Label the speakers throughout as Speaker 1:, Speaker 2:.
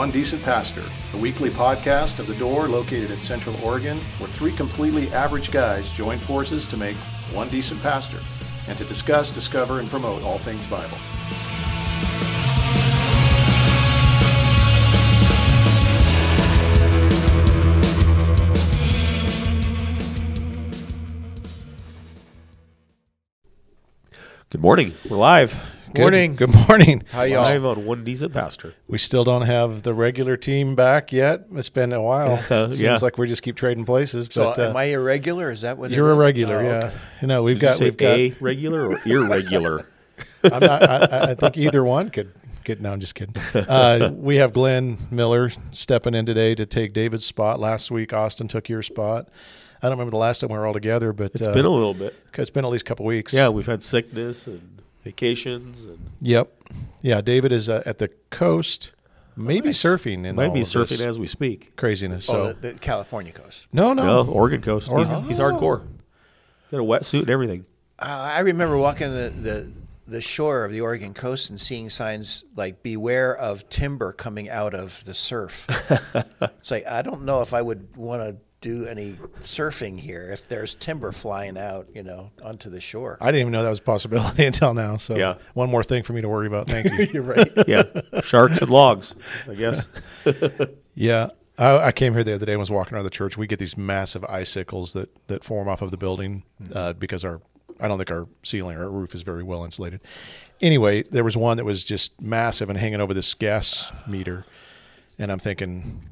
Speaker 1: One Decent Pastor, a weekly podcast of The Door located in Central Oregon, where three completely average guys join forces to make one decent pastor and to discuss, discover, and promote all things Bible.
Speaker 2: Good morning. We're live.
Speaker 1: Good-
Speaker 3: Morning.
Speaker 1: Good morning.
Speaker 3: How y'all?
Speaker 2: Live on One Decent Pastor.
Speaker 1: We still don't have the regular team back yet. It's been a while.
Speaker 2: Uh,
Speaker 1: Seems
Speaker 2: yeah.
Speaker 1: like we just keep trading places.
Speaker 3: So
Speaker 1: But uh,
Speaker 3: am I irregular? Is that what
Speaker 1: you're
Speaker 3: is?
Speaker 1: irregular,
Speaker 3: Oh,
Speaker 1: yeah.
Speaker 3: okay.
Speaker 1: You know, we've
Speaker 2: Did you
Speaker 1: got
Speaker 2: say
Speaker 1: we've got.
Speaker 2: a regular or irregular?
Speaker 1: I'm not. I, I- I think either one could. Get, no, I'm just kidding. Uh, we have Glenn Miller stepping in today to take David's spot. Last week, Austin took your spot. I don't remember the last time we were all together, but
Speaker 2: It's
Speaker 1: uh,
Speaker 2: been a little bit.
Speaker 1: it's been at least a couple weeks.
Speaker 2: Yeah, we've had sickness and vacations and
Speaker 1: Yep. Yeah. David is uh, at the coast, maybe
Speaker 3: nice.
Speaker 1: surfing in
Speaker 2: might
Speaker 1: all
Speaker 2: be
Speaker 1: of
Speaker 2: surfing
Speaker 1: this
Speaker 2: as we speak.
Speaker 1: craziness.
Speaker 3: Oh,
Speaker 1: So
Speaker 3: the, the California coast.
Speaker 1: no, no.
Speaker 2: No, Oregon coast. He's,
Speaker 1: Oregon.
Speaker 2: he's hardcore. Got a wetsuit and everything.
Speaker 3: Uh, I remember walking the, the the shore of the Oregon coast and seeing signs like "Beware of timber coming out of the surf." it's like I don't know if I would want to do any surfing here if there's timber flying out, you know, onto the shore.
Speaker 1: I didn't even know that was a possibility until now. So
Speaker 2: Yeah.
Speaker 1: one more thing for me to worry about. Thank you.
Speaker 3: You're right.
Speaker 2: Yeah, sharks and logs. I guess.
Speaker 1: Yeah. I, I came here the other day and was walking around the church. We get these massive icicles that, that form off of the building uh, because our I don't think our ceiling or our roof is very well insulated. Anyway, there was one that was just massive and hanging over this gas meter, and I'm thinking,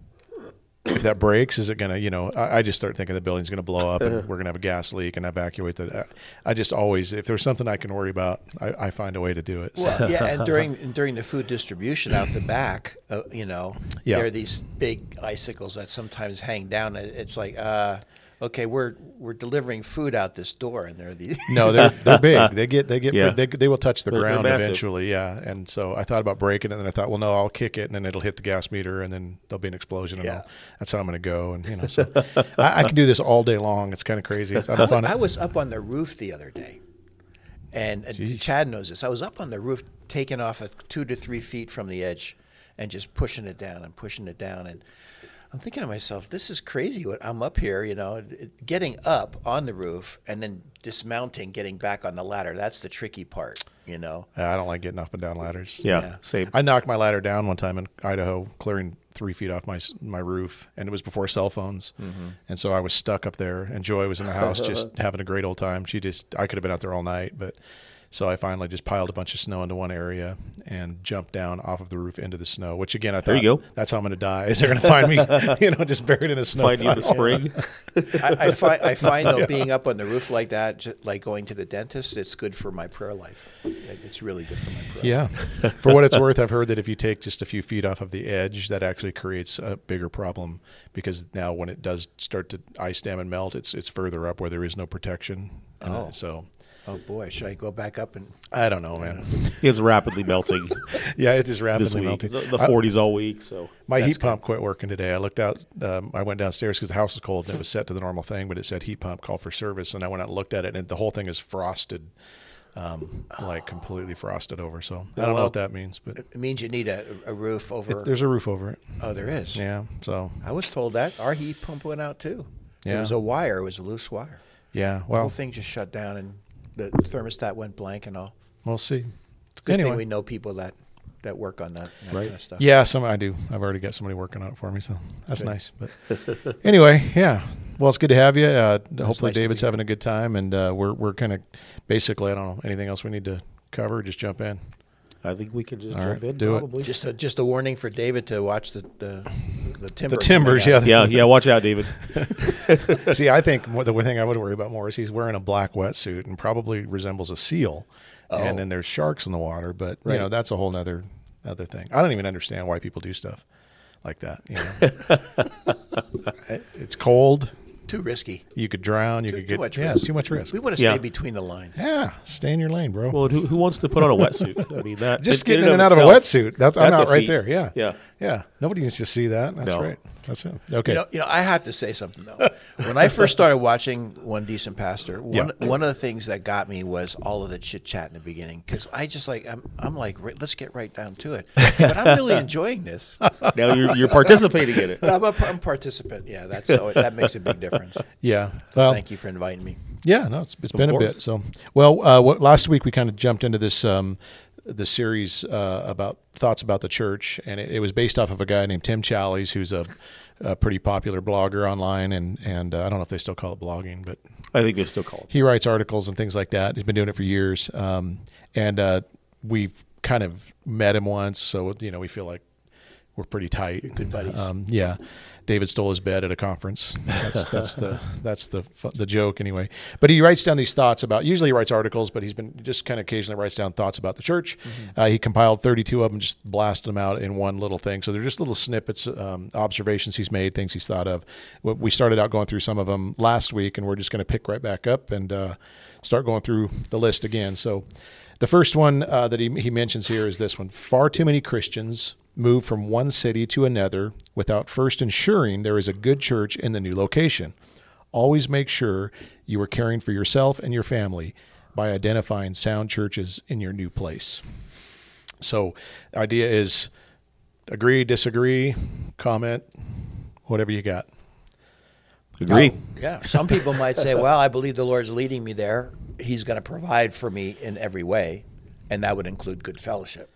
Speaker 1: if that breaks, is it gonna? You know, I, I just start thinking the building's gonna blow up and we're gonna have a gas leak and evacuate the. I just always, if there's something I can worry about, I, I find a way to do it. So.
Speaker 3: Well, yeah, and during and during the food distribution out the back, uh, you know,
Speaker 1: Yeah.
Speaker 3: there are these big icicles that sometimes hang down. It's like, uh, okay, we're we're delivering food out this door, and there are these.
Speaker 1: No, they're they're big. They get they get
Speaker 2: Yeah.
Speaker 1: they, they will touch the
Speaker 2: They're- they're
Speaker 1: ground eventually. Yeah, and so I thought about breaking it, and then I thought, well, no, I'll kick it, and then it'll hit the gas meter, and then there'll be an explosion, and
Speaker 3: Yeah.
Speaker 1: I'll, that's how I'm going to go. And you know, so I, I can do this all day long. It's kind of crazy. It's, I'm fun.
Speaker 3: I was up on the roof the other day, and uh, Chad knows this. I was up on the roof, taking off at two to three feet from the edge, and just pushing it down and pushing it down. And I'm thinking to myself, this is crazy. What I'm up here, you know, getting up on the roof and then dismounting, getting back on the ladder. That's the tricky part, you know.
Speaker 1: I don't like getting up and down ladders.
Speaker 2: Yeah,
Speaker 3: Yeah.
Speaker 2: same.
Speaker 1: I knocked my ladder down one time in Idaho, clearing three feet off my my roof, and it was before cell phones, mm-hmm. and so I was stuck up there. And Joy was in the house, just having a great old time. She just I could have been out there all night, but so I finally just piled a bunch of snow into one area and jumped down off of the roof into the snow. Which again, I thought
Speaker 2: There you go.
Speaker 1: that's how I'm going to die. Is they're going to find me, you know, just buried in a snow.
Speaker 2: Find you in the spring.
Speaker 3: I, I find I find though being up on the roof like that, ju- like going to the dentist, it's good for my prayer life. It's really good for my prayer.
Speaker 1: Yeah. For what it's worth, I've heard that if you take just a few feet off of the edge, that actually creates a bigger problem because now when it does start to ice dam and melt, it's it's further up where there is no protection. And, uh,
Speaker 3: Oh.
Speaker 1: so
Speaker 3: Oh boy, should I go back up and?
Speaker 1: I don't know, man.
Speaker 2: It's rapidly melting
Speaker 1: yeah, it is
Speaker 2: this
Speaker 1: rapidly
Speaker 2: week.
Speaker 1: melting.
Speaker 2: The, the
Speaker 1: I-
Speaker 2: 40s all week. So
Speaker 1: my heat pump quit working today. I looked out. Um, I went downstairs because the house was cold and it was set to the normal thing, but it said heat pump call for service. And I went out and looked at it, and the whole thing is frosted, um, like completely frosted over. So I don't know what that means, but
Speaker 3: It means you need a, a roof over.
Speaker 1: it, there's a roof over it.
Speaker 3: oh, there is.
Speaker 1: Yeah. So
Speaker 3: I was told that our heat pump went out too.
Speaker 1: Yeah.
Speaker 3: It was a wire. It was a loose wire.
Speaker 1: yeah.
Speaker 3: Well, The
Speaker 1: Well,
Speaker 3: whole thing just shut down, and the thermostat went blank and all.
Speaker 1: we'll see.
Speaker 3: It's a good
Speaker 1: Anyway.
Speaker 3: thing we know people that that work on that, that
Speaker 2: Right.
Speaker 3: kind of stuff.
Speaker 1: Yeah, some I do. I've already got somebody working on it for me, so that's nice. But anyway, yeah. Well, it's good to have you. Uh, hopefully,
Speaker 3: nice
Speaker 1: David's
Speaker 3: be here.
Speaker 1: having a good time, and uh, we're we're kind of basically. I don't know anything else we need to cover. Just jump in.
Speaker 2: I think we can just
Speaker 1: All
Speaker 2: jump
Speaker 1: right,
Speaker 2: in.
Speaker 1: do it.
Speaker 2: probably.
Speaker 3: Just a, just a warning for David to watch the the, the timber.
Speaker 1: The timbers, yeah.
Speaker 3: out.
Speaker 2: Yeah, yeah. Watch out, David.
Speaker 1: See, I think what- the one thing I would worry about more is he's wearing a black wetsuit and probably resembles a seal, and oh. then there's sharks in the water. But you know, that's a whole other other thing. I don't even understand why people do stuff like that. You know, It- it's cold.
Speaker 3: Too risky.
Speaker 1: You could drown. You
Speaker 3: Too,
Speaker 1: could
Speaker 3: too
Speaker 1: get
Speaker 3: much
Speaker 1: yeah,
Speaker 3: risk.
Speaker 1: too much risk.
Speaker 3: We want to
Speaker 2: Yeah.
Speaker 3: stay between the lines.
Speaker 1: Yeah, stay in your lane, bro.
Speaker 2: Well, who, who wants to put on a wetsuit? I mean, that
Speaker 1: Just
Speaker 2: in-
Speaker 1: getting
Speaker 2: in
Speaker 1: in and out of a wetsuit. That's, I'm out right
Speaker 2: feat.
Speaker 1: there. Yeah,
Speaker 2: Yeah.
Speaker 1: yeah. Nobody needs to see that. That's
Speaker 2: No.
Speaker 1: right. That's it. Okay.
Speaker 3: You know, you know, I have to say something though. when I first started watching One Decent Pastor, one
Speaker 1: Yeah.
Speaker 3: one of the things that got me was all of the chit chat in the beginning because I just like I'm I'm like "Right, let's get right down to it. But I'm really enjoying this.
Speaker 2: Now you're, you're participating in it.
Speaker 3: I'm a, I'm a participant. Yeah, that's so that makes a big difference.
Speaker 1: yeah. Well,
Speaker 3: Thank you for inviting me.
Speaker 1: Yeah, no, it's, it's been a bit. So, well, uh, what, last week we kind of jumped into this um, the series uh, about thoughts about the church, and it, it was based off of a guy named Tim Challies, who's a, a pretty popular blogger online, and and uh, I don't know if they still call it blogging, but
Speaker 2: I think they still call it.
Speaker 1: he writes articles and things like that. He's been doing it for years, um, and uh, we've kind of met him once, so you know we feel like we're pretty tight.
Speaker 3: Good buddies.
Speaker 1: Um, yeah, David stole his bed at a conference. That's that's the that's the the joke anyway. But he writes down these thoughts about. Usually he writes articles, but he's been just kind of occasionally writes down thoughts about the church. Uh, he compiled 32 of them, just blasted them out in one little thing. So they're just little snippets, um, observations he's made, things he's thought of. We- We started out going through some of them last week, and we're just going to pick right back up and uh, start going through the list again. So. The first one uh, that he, he mentions here is this one Far too many Christians move from one city to another without first ensuring there is a good church in the new location. Always make sure you are caring for yourself and your family by identifying sound churches in your new place. So, idea is agree, disagree, comment, whatever you got.
Speaker 2: Agree.
Speaker 3: Oh, yeah. Some people might say, well, I believe the Lord's leading me there. He's going to provide for me in every way, and that would include good fellowship.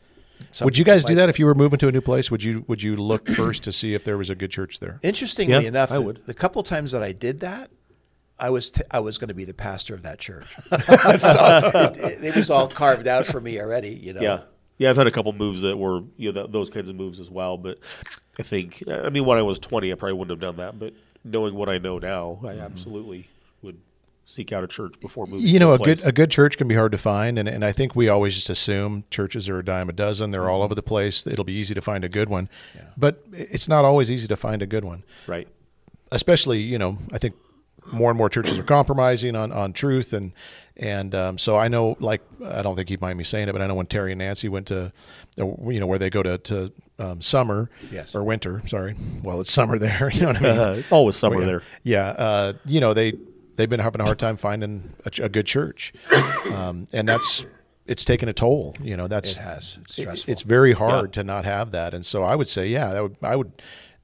Speaker 3: Some
Speaker 1: would you guys do that if you were moving to a new place? Would you would you look first to see if there was a good church there?
Speaker 3: Interestingly
Speaker 2: Yeah,
Speaker 3: enough,
Speaker 2: I
Speaker 3: the,
Speaker 2: would.
Speaker 3: the couple times that I did that, I was t- I was going to be the pastor of that church, so it, it, it was all carved out for me already. You know,
Speaker 2: Yeah. Yeah, I've had a couple moves that were you know th- those kinds of moves as well. But I think I mean when I was twenty, I probably wouldn't have done that. But knowing what I know now, I mm-hmm. absolutely would seek out a church before moving.
Speaker 1: you know a
Speaker 2: a
Speaker 1: good a good church can be hard to find and, and i think we always just assume churches are a dime a dozen they're all over the place it'll be easy to find a good one but it's not always easy to find a good one
Speaker 2: right.
Speaker 1: especially you know i think more and more churches are compromising on, on truth and and um, so I know like I don't think he'd mind me saying it, but I know when Terry and Nancy went to uh, you know where they go to to um, summer
Speaker 3: Yes.
Speaker 1: or winter, sorry. Well, it's summer there, you know what I mean.
Speaker 2: Uh, always summer
Speaker 1: yeah.
Speaker 2: there.
Speaker 1: Yeah, uh, you know they they've been having a hard time finding a, a good church, um, and that's it's taken a toll. You know that's
Speaker 3: It has. It's
Speaker 1: it- it's very hard
Speaker 2: Yeah.
Speaker 1: to not have that, and so I would say, yeah, that would I would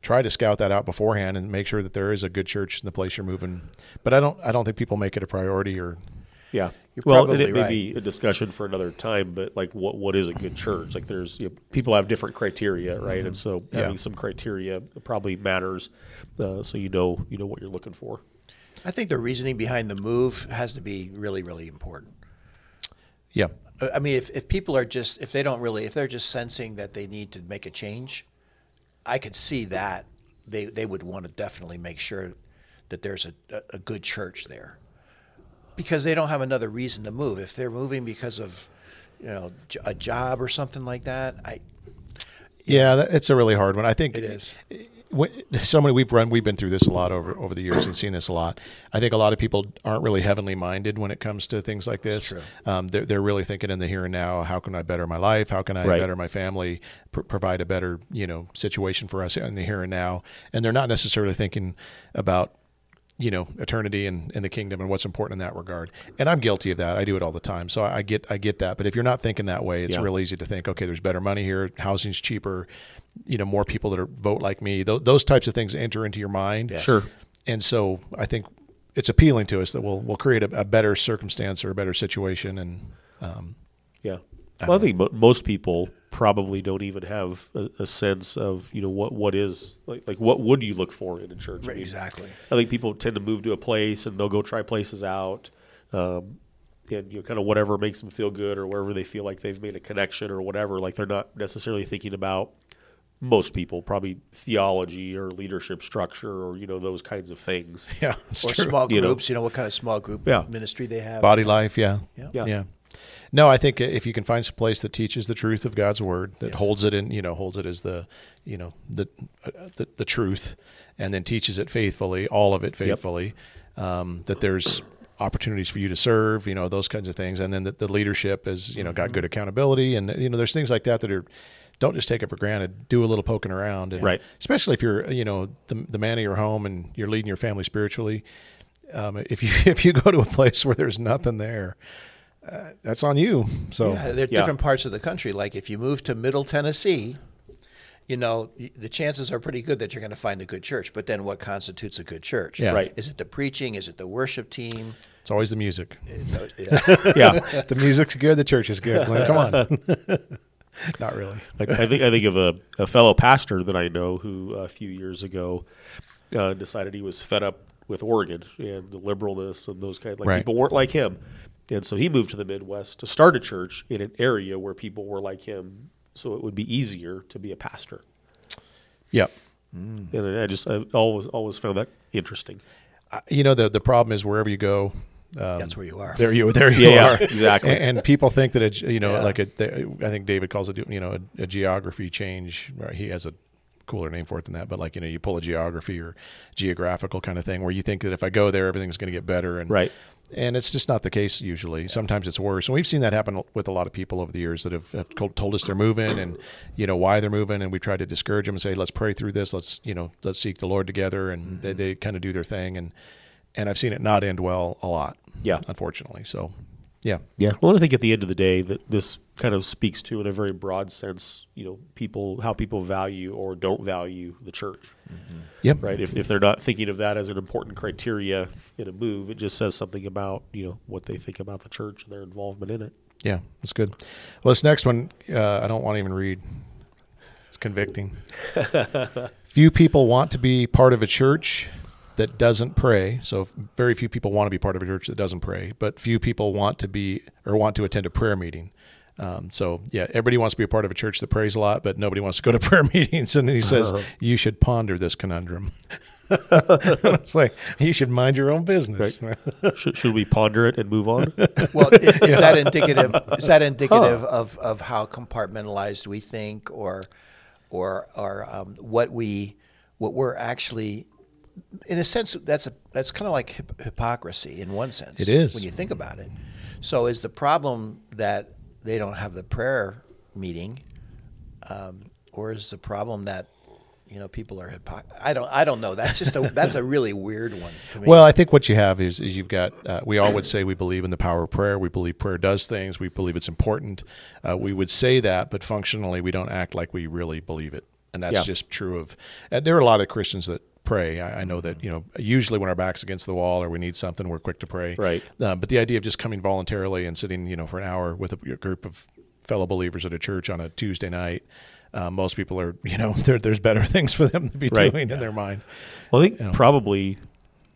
Speaker 1: try to scout that out beforehand and make sure that there is a good church in the place you're moving. But I don't I don't think people make it a priority or
Speaker 2: Yeah.
Speaker 3: You're
Speaker 2: well, and
Speaker 3: probably
Speaker 2: it may
Speaker 3: right.
Speaker 2: be a discussion for another time, but like, what what is a good church? Like, there's you know, people have different criteria, right? And so
Speaker 1: Yeah.
Speaker 2: having some criteria probably matters, uh, so you know you know what you're looking for.
Speaker 3: I think the reasoning behind the move has to be really, really important.
Speaker 1: yeah.
Speaker 3: I mean, if, if people are just, if they don't really, if they're just sensing that they need to make a change, I could see that they, they would want to definitely make sure that there's a, a, a good church there because they don't have another reason to move. If they're moving because of, you know, a job or something like that, I,
Speaker 1: Yeah, it's a really hard one. I think
Speaker 3: it is.
Speaker 1: When, so many we've run we've been through this a lot over over the years and seen this a lot. I think a lot of people aren't really heavenly minded when it comes to things like this. Um, they're they're really thinking in the here and now. How can I better my life? How can I
Speaker 2: Right.
Speaker 1: better my family? Pr- provide a better you know situation for us in the here and now. And they're not necessarily thinking about you know eternity and, and the kingdom and what's important in that regard. And i'm guilty of that. I do it all the time. So i, I get i get that. But if you're not thinking that way it's
Speaker 2: Yeah.
Speaker 1: real easy to think okay there's better money here. Housing's cheaper. You know more people that are vote like me. Th- those types of things enter into your mind.
Speaker 3: Yes.
Speaker 2: Sure.
Speaker 1: and so i think it's appealing to us that we'll we'll create a, a better circumstance or a better situation and um,
Speaker 2: Yeah.
Speaker 1: I
Speaker 2: Well, I
Speaker 1: don't
Speaker 2: think mo- most people probably don't even have a, a sense of you know what what is like like what would you look for in a church? I mean,
Speaker 3: Exactly.
Speaker 2: I think people tend to move to a place and they'll go try places out, um, and you know, kind of whatever makes them feel good or wherever they feel like they've made a connection or whatever. Like they're not necessarily thinking about most people probably theology or leadership structure or you know those kinds of things.
Speaker 1: yeah
Speaker 3: Or
Speaker 1: true.
Speaker 3: small
Speaker 2: you know.
Speaker 3: groups, you know, what kind of small group
Speaker 2: Yeah.
Speaker 3: ministry they have.
Speaker 1: body life yeah
Speaker 3: Yeah.
Speaker 2: Yeah.
Speaker 1: yeah no i think if you can find some place that teaches the truth of god's word that holds it in you know holds it as the you know the uh, the, the truth and then teaches it faithfully all of it faithfully um, that there's opportunities for you to serve you know those kinds of things and then the, the leadership has, you know got good accountability and you know there's things like that that are don't just take it for granted. Do a little poking around, and
Speaker 2: Right.
Speaker 1: Especially if you're, you know, the the man of your home and you're leading your family spiritually. Um, if you if you go to a place where there's nothing there, uh, that's on you. So
Speaker 3: Yeah, there are
Speaker 2: Yeah.
Speaker 3: different parts of the country. Like if you move to Middle Tennessee, you know the chances are pretty good that you're going to find a good church. But then, what constitutes a good church?
Speaker 1: Yeah.
Speaker 2: Right.
Speaker 3: Is it the preaching? Is it the worship team?
Speaker 1: it's always the music.
Speaker 3: It's a, yeah.
Speaker 2: Yeah.
Speaker 1: the music's good. The church is good. Glenn, come on. Not really.
Speaker 2: Like, I think I think of a, a fellow pastor that I know who a few years ago uh, decided he was fed up with Oregon and the liberalness and those kind. Like
Speaker 1: Right.
Speaker 2: people weren't like him, and so he moved to the Midwest to start a church in an area where people were like him, so it would be easier to be a pastor.
Speaker 1: Yep.
Speaker 2: And I just I always always found that interesting.
Speaker 1: I- You know the the problem is wherever you go, um,
Speaker 3: That's where you are.
Speaker 1: there you there you
Speaker 2: Yeah,
Speaker 1: are
Speaker 2: yeah, exactly.
Speaker 1: And, and people think that it's you know
Speaker 3: Yeah.
Speaker 1: like a they, I think David calls it you know a, a geography change. Right? He has a cooler name for it than that, but like you know you pull a geography or geographical kind of thing where you think that if I go there everything's going to get better and
Speaker 2: Right.
Speaker 1: And it's just not the case usually. Sometimes it's worse, and we've seen that happen with a lot of people over the years that have, have told- us they're moving and you know why they're moving, and we try to discourage them and say, let's pray through this, let's you know let's seek the Lord together, and they, mm-hmm. they kind of do their thing, and and I've seen it not end well a lot.
Speaker 2: Yeah.
Speaker 1: unfortunately. So, yeah,
Speaker 2: Yeah. Well, I think at the end of the day that this kind of speaks to, in a very broad sense, you know, people how people value or don't value the church.
Speaker 1: yep,
Speaker 2: right? If, if they're not thinking of that as an important criteria in a move, it just says something about you know what they think about the church and their involvement in it.
Speaker 1: yeah, that's good. Well, this next one, uh, I don't want to even read. It's convicting. few people want to be part of a church that doesn't pray. So very few people want to be part of a church that doesn't pray, but few people want to be or want to attend a prayer meeting. Um, so yeah, everybody wants to be a part of a church that prays a lot, but nobody wants to go to prayer meetings. And then he says, you should ponder this conundrum. it's like, you should mind your own business.
Speaker 2: should, should we ponder it and move on?
Speaker 3: Well, i- is that indicative? Is that indicative of, of how compartmentalized we think, or or or um, what we what we're actually? In a sense, that's a that's kind of like hip- hypocrisy in one sense.
Speaker 1: It is.
Speaker 3: when you think about it. So, is the problem that they don't have the prayer meeting, um, or is the problem that you know people are hypocr I don't I don't know. That's just a that's a really weird one to me.
Speaker 1: Well, I think what you have is, is you've got, uh, we all would say we believe in the power of prayer. We believe prayer does things. We believe it's important. Uh, we would say that, but functionally, we don't act like we really believe it. And that's
Speaker 2: Yeah.
Speaker 1: just true of, and there are a lot of Christians that pray. I, I know that, you know, usually when our back's against the wall or we need something, we're quick to pray.
Speaker 2: Right.
Speaker 1: Uh, but the idea of just coming voluntarily and sitting, you know, for an hour with a, a group of fellow believers at a church on a Tuesday night, uh, most people are, you know, there's better things for them to be
Speaker 2: Right.
Speaker 1: doing in their mind.
Speaker 2: Well, I think
Speaker 1: know.
Speaker 2: probably.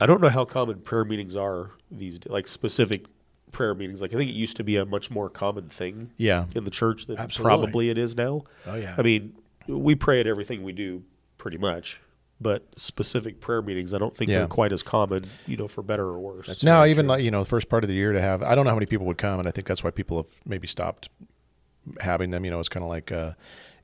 Speaker 2: I don't know how common prayer meetings are these days, like specific prayer meetings. Like I think it used to be a much more common thing.
Speaker 1: Yeah.
Speaker 2: in the church than
Speaker 3: Absolutely.
Speaker 2: probably it is now.
Speaker 3: Oh, yeah.
Speaker 2: I mean, we pray at everything we do, pretty much. But specific prayer meetings, I don't think
Speaker 1: Yeah.
Speaker 2: they're quite as common, you know, for better or worse.
Speaker 1: No, even like you know, the first part of the year to have. I don't know how many people would come, and I think that's why people have maybe stopped having them. You know, it's kind of like uh,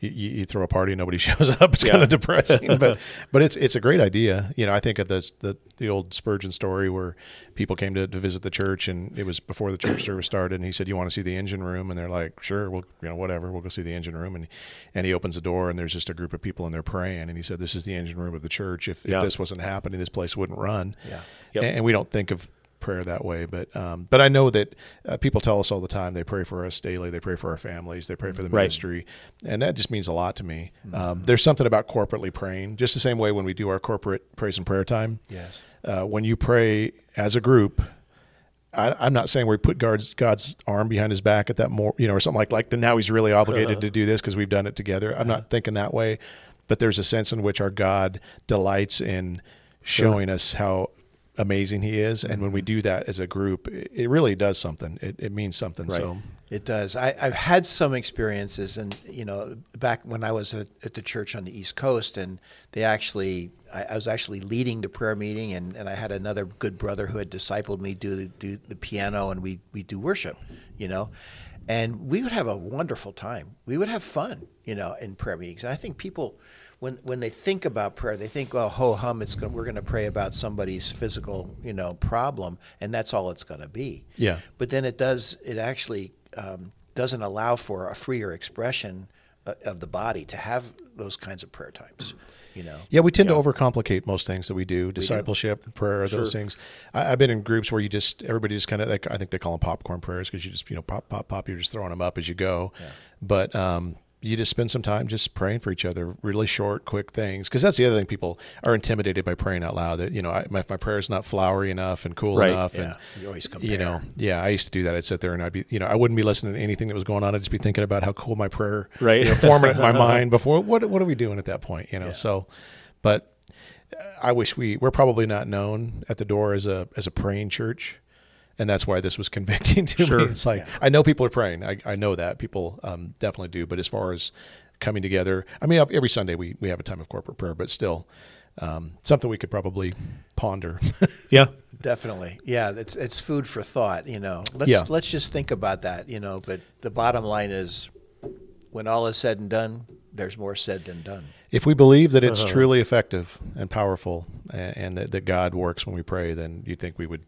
Speaker 1: you, you throw a party and nobody shows up. It's
Speaker 2: Yeah.
Speaker 1: kind of depressing, but but it's it's a great idea. You know, I think of this the the old Spurgeon story where people came to, to visit the church, and it was before the church service started, and he said, "You want to see the engine room?" And they're like, "Sure, we'll you know whatever, we'll go see the engine room." And and he opens the door, and there's just a group of people in there praying, and he said, "This is the engine room of the church. If,
Speaker 2: Yeah.
Speaker 1: if this wasn't happening, this place wouldn't run."
Speaker 3: Yeah.
Speaker 2: Yep.
Speaker 1: and, and we don't think of prayer that way. But um, but I know that uh, people tell us all the time they pray for us daily they pray for our families they pray for the
Speaker 2: Right.
Speaker 1: ministry and that just means a lot to me. Um, there's something about corporately praying just the same way when we do our corporate praise and prayer time.
Speaker 3: Yes.
Speaker 1: uh, when you pray as a group I, I'm not saying we put God's God's arm behind his back at that more, you know, or something like like now he's really obligated to do this because we've done it together. I'm not thinking that way, but there's a sense in which our God delights in showing us how amazing He is, and when we mm-hmm. do that as a group, it, it really does something. It, it means something.
Speaker 2: Right.
Speaker 1: So
Speaker 3: It does. I, I've had some experiences, and you know, back when I was at, at the church on the East Coast, and they actually, I, I was actually leading the prayer meeting, and, and I had another good brother who had discipled me do the, do the piano, and we we do worship, you know, and we would have a wonderful time. We would have fun, you know, in prayer meetings. And I think people, when when they think about prayer, they think, oh, ho hum, it's going we're going to pray about somebody's physical, you know, problem, and that's all it's going to be.
Speaker 1: Yeah.
Speaker 3: But then it does. It actually um, doesn't allow for a freer expression uh, of the body to have those kinds of prayer times. You know.
Speaker 1: Yeah, we tend to overcomplicate most things that we do. Discipleship, prayer, those things. I, I've been in groups where you just everybody just kind of like I think they call them popcorn prayers because you just you know pop pop pop. You're just throwing them up as you go. But um, you just spend some time just praying for each other, really short, quick things. Because that's the other thing people are intimidated by praying out loud. That you know, I, my my prayer is not flowery enough and cool
Speaker 2: Right.
Speaker 1: enough.
Speaker 3: Yeah.
Speaker 1: And
Speaker 3: You always compare.
Speaker 1: you know, yeah, I used to do that. I'd sit there and I'd be, you know, I wouldn't be listening to anything that was going on. I'd just be thinking about how cool my prayer,
Speaker 2: Right.
Speaker 1: you know, forming it in my mind before. What what are we doing at that point? You know,
Speaker 3: Yeah.
Speaker 1: so, but I wish we we're probably not known at the door as a as a praying church, and that's why this was convicting to
Speaker 2: Sure.
Speaker 1: me. It's like I know people are praying. I, I know that people um, definitely do. But as far as coming together, I mean, every Sunday we we have a time of corporate prayer, but still. Um, something we could probably ponder.
Speaker 2: Yeah.
Speaker 3: Definitely, yeah. It's it's food for thought. You know, let's
Speaker 1: Yeah.
Speaker 3: let's just think about that. You know, but the bottom line is, when all is said and done, there's more said than done.
Speaker 1: if we believe that it's
Speaker 2: Uh-huh.
Speaker 1: truly effective and powerful and, and that, that God works when we pray, then you'd think we would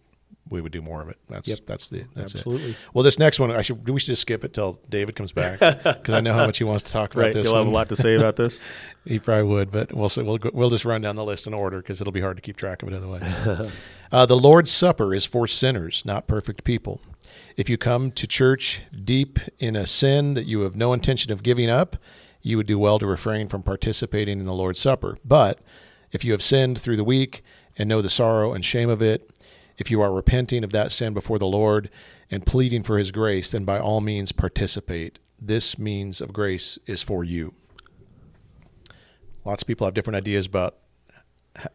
Speaker 1: we would do more of it. That's
Speaker 2: Yep.
Speaker 1: that's the that's
Speaker 2: Absolutely.
Speaker 1: it. Well, this next one, I should we should just skip it till David comes back because I know how much he wants to talk about
Speaker 2: Right.
Speaker 1: this.
Speaker 2: You'll have a lot to say about this.
Speaker 1: He probably would, but we'll say, We'll we'll just run down the list in order because it'll be hard to keep track of it otherwise. uh, the Lord's Supper is for sinners, not perfect people. If you come to church deep in a sin that you have no intention of giving up, you would do well to refrain from participating in the Lord's Supper. But if you have sinned through the week and know the sorrow and shame of it, if you are repenting of that sin before the Lord and pleading for his grace, then by all means participate. This means of grace is for you. Lots of people have different ideas about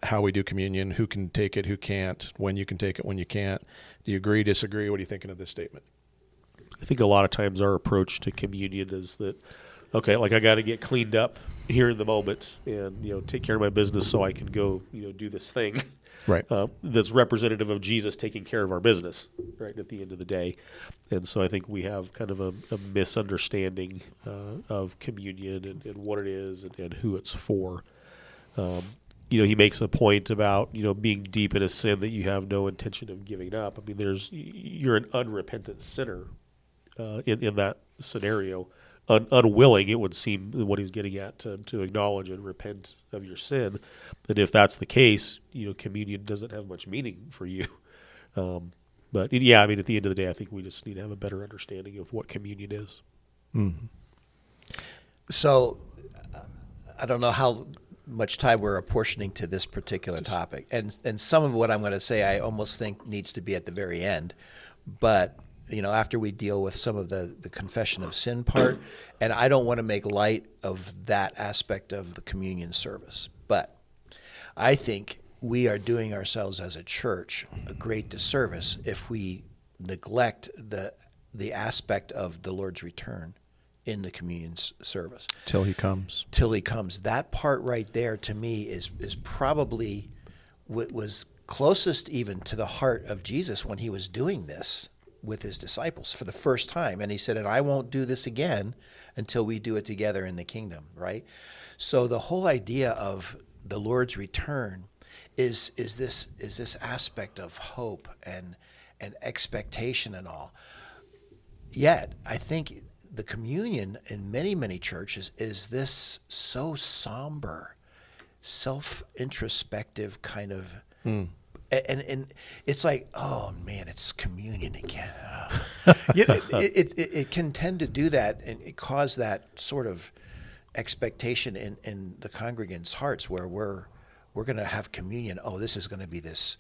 Speaker 1: how we do communion, who can take it, who can't, when you can take it, when you can't. Do you agree, disagree? What are you thinking of this statement?
Speaker 2: I think a lot of times our approach to communion is that, okay, like I got to get cleaned up here in the moment and you know take care of my business so I can go you know do this thing
Speaker 1: Right.
Speaker 2: uh, that's representative of Jesus taking care of our business right at the end of the day. And so I think we have kind of a, a misunderstanding uh, of communion and, and what it is and, and who it's for. Um, you know, he makes a point about you know being deep in a sin that you have no intention of giving up. I mean, there's you're an unrepentant sinner uh, in in that scenario, Un- unwilling. It would seem what he's getting at to, to acknowledge and repent of your sin. And if that's the case, you know, communion doesn't have much meaning for you. Um, but yeah, I mean, at the end of the day, I think we just need to have a better understanding of what communion is.
Speaker 3: So, uh, I don't know how much time we're apportioning to this particular topic, and and some of what I'm going to say, I almost think needs to be at the very end, but you know, after we deal with some of the the confession of sin part, and I don't want to make light of that aspect of the communion service, but I think we are doing ourselves as a church a great disservice if we neglect the the aspect of the Lord's return in the communion service
Speaker 1: Till he comes.
Speaker 3: till he comes. That part right there to me is is probably what was closest even to the heart of Jesus when he was doing this with his disciples for the first time. And he said, And I won't do this again until we do it together in the kingdom, right? So the whole idea of the Lord's return is is this is this aspect of hope and and expectation and all yet I think the communion in many many churches is this so somber, self-introspective kind of, hmm. and and it's like oh man, it's communion again. it, it, it, it can tend to do that and it cause that sort of expectation in in the congregants' hearts where we're we're going to have communion. Oh, this is going to be this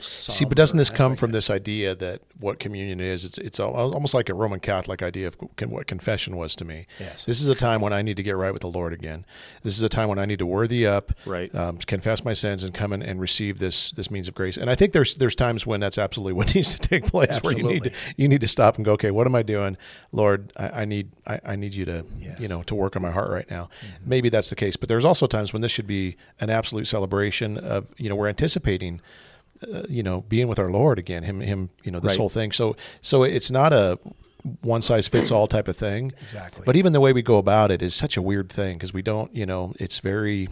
Speaker 1: See, but doesn't this come from this idea that what communion is? It's it's almost like a Roman Catholic idea of what confession was to me.
Speaker 3: Yes.
Speaker 1: This is a time when I need to get right with the Lord again. This is a time when I need to worthy up,
Speaker 2: Right.
Speaker 1: Um, confess my sins and come in and receive this this means of grace. And I think there's there's times when that's absolutely what needs to take place. Where you need to
Speaker 3: Absolutely.
Speaker 1: you need to stop and go, okay, what am I doing, Lord? I, I need I, I need you to
Speaker 3: Yes.
Speaker 1: you know to work on my heart right now. Maybe that's the case, but there's also times when this should be an absolute celebration of you know we're anticipating uh, you know, being with our Lord again, him, him, you know, this
Speaker 2: Right.
Speaker 1: whole thing. So, so it's not a one size fits all type of thing.
Speaker 3: Exactly.
Speaker 1: But even the way we go about it is such a weird thing because we don't, you know, it's very,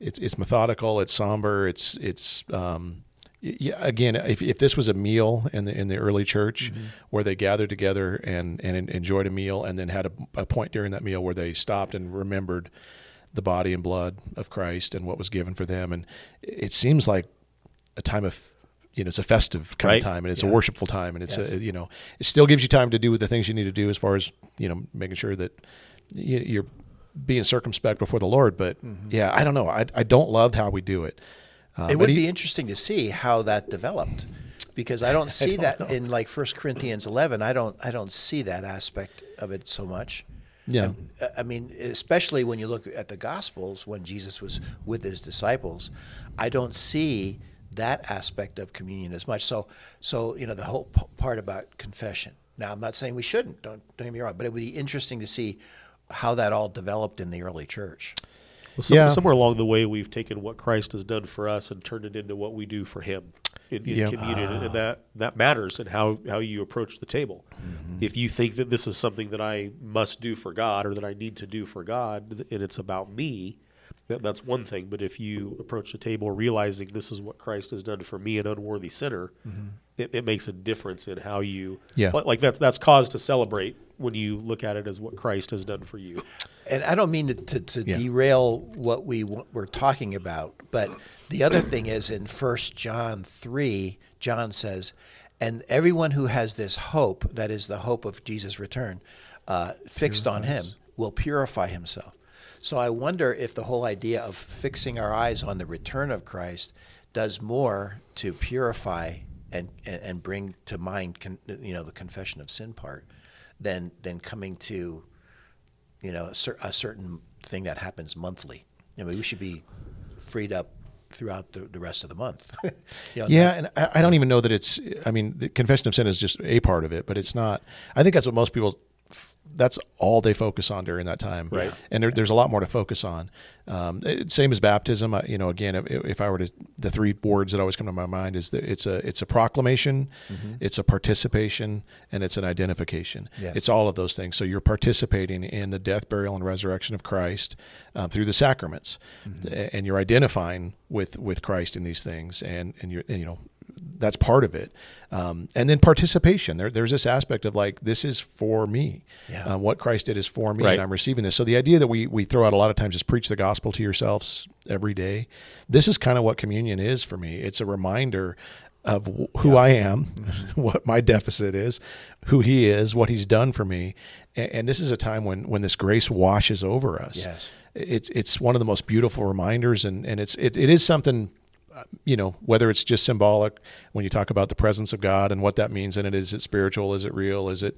Speaker 1: it's it's methodical, it's somber, it's it's um, yeah, again, if, if this was a meal in the in the early church
Speaker 3: Mm-hmm.
Speaker 1: where they gathered together and and enjoyed a meal, and then had a, a point during that meal where they stopped and remembered the body and blood of Christ and what was given for them, and it seems like a time of you know it's a festive kind
Speaker 2: Right.
Speaker 1: of time and it's
Speaker 3: Yeah.
Speaker 1: a worshipful time and it's
Speaker 3: Yes.
Speaker 1: a, you know it still gives you time to do the things you need to do as far as you know making sure that you- you're being circumspect before the Lord. But yeah, I don't know. I I don't love how we do it. Um,
Speaker 3: it would
Speaker 1: he-
Speaker 3: be interesting to see how that developed because I don't see
Speaker 1: don't
Speaker 3: that in like First Corinthians 11. I don't I don't see that aspect of it so much.
Speaker 1: Yeah.
Speaker 3: Uh, I mean, especially when you look at the Gospels when Jesus was with his disciples, I don't see that aspect of communion as much. So, so you know, the whole p- part about confession. Now, I'm not saying we shouldn't. Don't don't get me wrong, but it would be interesting to see how that all developed in the early church.
Speaker 2: Well, some,
Speaker 1: Yeah.
Speaker 2: somewhere along the way, we've taken what Christ has done for us and turned it into what we do for Him in, in
Speaker 1: Yeah.
Speaker 2: communion, and that that matters in how how you approach the table.
Speaker 1: Mm-hmm.
Speaker 2: If you think that this is something that I must do for God or that I need to do for God, and it's about me, that, that's one thing. But if you approach the table realizing this is what Christ has done for me, an unworthy sinner, it, it makes a difference in how you.
Speaker 1: Mm-hmm. Yeah.
Speaker 2: like, that. That's cause to celebrate when you look at it as what Christ has done for you.
Speaker 3: And I don't mean to, to, to
Speaker 1: Yeah.
Speaker 3: derail what we w- were talking about, but the other thing is in First John three, John says, "And everyone who has this hope, that is the hope of Jesus' return, uh, fixed on Him, will purify himself." So I wonder if the whole idea of fixing our eyes on the return of Christ does more to purify and and, bring to mind, con, you know, the confession of sin part, than than coming to you know, a, cer- a certain thing that happens monthly. I mean, we should be freed up throughout the, the rest of the month. You know,
Speaker 1: Yeah, and I, I don't even know that it's. I mean, the confession of sin is just a part of it, but it's not. I think that's what most people. That's all they focus on during that time,
Speaker 3: Right.
Speaker 1: And there, there's a lot more to focus on. Um, it- same as baptism. I- You know, again, if, if I were to, the three words that always come to my mind is that it's a it's a proclamation, it's a participation, and it's an identification.
Speaker 3: Yes.
Speaker 1: It's all of those things. So you're participating in the death, burial, and resurrection of Christ um, through the sacraments, A- and you're identifying with with Christ in these things, and and you're and, you know that's part of it. Um, and then participation. There, there's this aspect of like this is for me.
Speaker 3: Yeah.
Speaker 1: Um, what Christ did is for me,
Speaker 2: Right.
Speaker 1: and I'm receiving this. So the idea that we we throw out a lot of times is preach the gospel to yourselves every day. This is kind of what communion is for me. It's a reminder of wh- who I am, what my deficit is, who He is, what He's done for me, and, and this is a time when when this grace washes over us.
Speaker 3: Yes.
Speaker 1: It's it's one of the most beautiful reminders, and and it's it, it is something uh, you know whether it's just symbolic when you talk about the presence of God and what that means and it is it spiritual is it real is it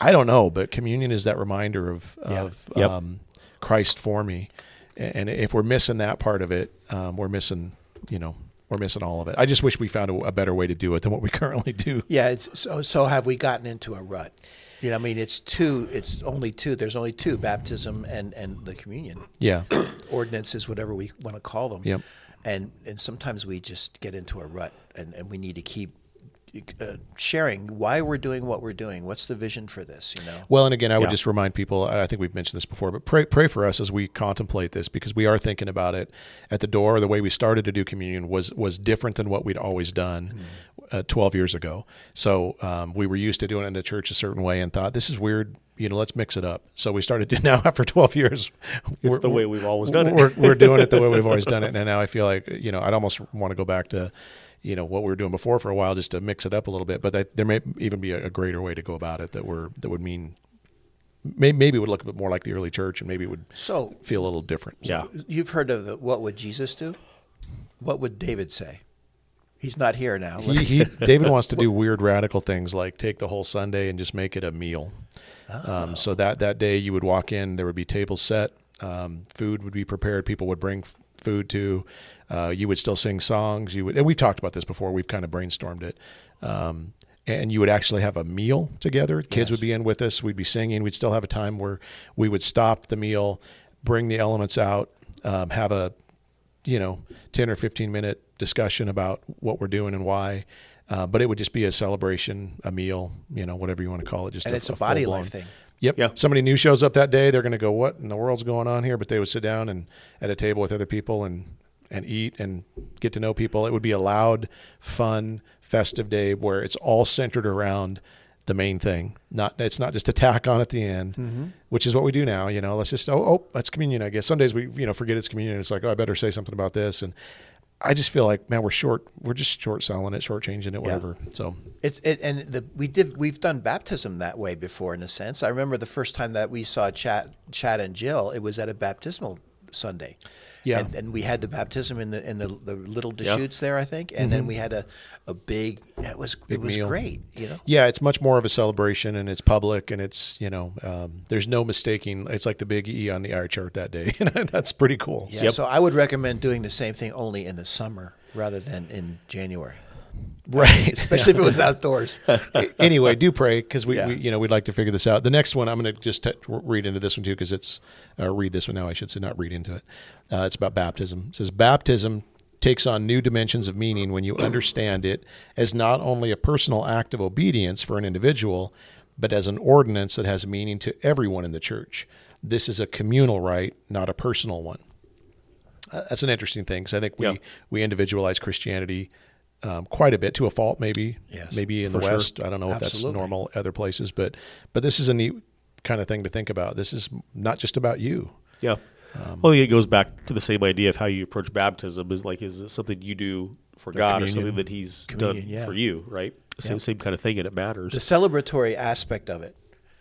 Speaker 1: I don't know but communion is that reminder of
Speaker 3: Yeah.
Speaker 1: of
Speaker 2: Yep.
Speaker 1: um, Christ for me and if we're missing that part of it um, we're missing you know we're missing all of it I just wish we found a, a better way to do it than what we currently do
Speaker 3: Yeah, it's, so so have we gotten into a rut? You know, I mean, it's two. It's only two. There's only two: baptism and and the communion
Speaker 1: yeah
Speaker 3: ordinances, whatever we want to call them.
Speaker 1: Yep.
Speaker 3: And and sometimes we just get into a rut, and, and we need to keep uh, sharing why we're doing what we're doing. What's the vision for this? You know.
Speaker 1: Well, and again, I would
Speaker 2: Yeah.
Speaker 1: just remind people. I think we've mentioned this before, but pray pray for us as we contemplate this because we are thinking about it. At the door, the way we started to do communion was was different than what we'd always done uh, twelve years ago. So um, we were used to doing it in the church a certain way and thought this is weird. You know, let's mix it up. So we started to now after twelve years.
Speaker 2: It's the way we've always done it.
Speaker 1: We're, we're doing it the way we've always done it, and now I feel like you know I'd almost want to go back to you know what we were doing before for a while just to mix it up a little bit. But that, there may even be a, a greater way to go about it that we're that would mean maybe it would look a bit more like the early church, and maybe it would
Speaker 3: So
Speaker 1: feel a little different.
Speaker 2: Yeah.
Speaker 3: you've heard of the what would Jesus do? What would David say? He's not here now.
Speaker 1: He, he David wants to do weird radical things like take the whole Sunday and just make it a meal. Um, so that that day you would walk in, there would be tables set, um, food would be prepared, people would bring f- food to. Uh, you would still sing songs. You would, and we've talked about this before. We've kind of brainstormed it. Um, and you would actually have a meal together. Kids
Speaker 3: Yes.
Speaker 1: would be in with us. We'd be singing. We'd still have a time where we would stop the meal, bring the elements out, um, have a you know, 10 or 15 minute discussion about what we're doing and why. Uh, but it would just be a celebration, a meal, you know, whatever you want to call it. Just
Speaker 3: and it's a body
Speaker 1: full-blown-
Speaker 3: life thing.
Speaker 1: Yep.
Speaker 2: Yeah.
Speaker 1: Somebody new shows up that day. They're going to go, what in the world's going on here? But they would sit down and at a table with other people and, and eat and get to know people. It would be a loud, fun, festive day where it's all centered around the main thing. Not it's not just a tack on at the end,
Speaker 3: Mm-hmm.
Speaker 1: which is what we do now. You know, let's just oh oh that's communion. I guess some days we you know forget it's communion. It's like oh I better say something about this, and I just feel like man we're short. We're just short selling it, short changing it, whatever. So
Speaker 3: It's it, and the, we did we've done baptism that way before in a sense. I remember the first time that we saw Chad, Chad and Jill. It was at a baptismal Sunday.
Speaker 1: Yeah.
Speaker 3: and, and we had the baptism in the in the, the little
Speaker 2: Yeah.
Speaker 3: Deschutes there, I think, and then we had a, a big. It was
Speaker 1: Mm-hmm. Big
Speaker 3: it was
Speaker 1: meal.
Speaker 3: great, you know.
Speaker 1: Yeah, it's much more of a celebration, and it's public, and it's you know, um, there's no mistaking. It's like the big E on the eye chart that day. That's pretty cool.
Speaker 3: Yeah,
Speaker 2: Yep.
Speaker 3: So I would recommend doing the same thing only in the summer rather than in January,
Speaker 1: Right.
Speaker 3: especially if it was outdoors.
Speaker 1: anyway, do pray because we,
Speaker 3: Yeah.
Speaker 1: we, you know, we'd like to figure this out. The next one, I'm going to just t- read into this one too because it's uh, read this one now. I should say not read into it. Uh, it's about baptism. It says baptism takes on new dimensions of meaning when you understand it as not only a personal act of obedience for an individual, but as an ordinance that has meaning to everyone in the church. This is a communal right, not a personal one. Uh, that's an interesting thing because I think we
Speaker 2: Yeah.
Speaker 1: we individualize Christianity um, quite a bit to a fault, maybe
Speaker 3: Yes,
Speaker 1: maybe in the
Speaker 2: sure.
Speaker 1: West. I don't know if that's normal other places, but but this is a neat kind of thing to think about. This is not just about you.
Speaker 2: Yeah.
Speaker 1: Um,
Speaker 2: well, it goes back to the same idea of how you approach baptism is like, is it something you do for God or something that He's
Speaker 3: Communion,
Speaker 2: done
Speaker 3: yeah.
Speaker 2: for you, right? Same,
Speaker 3: Yeah.
Speaker 2: same kind of thing, and it matters.
Speaker 3: the celebratory aspect of it.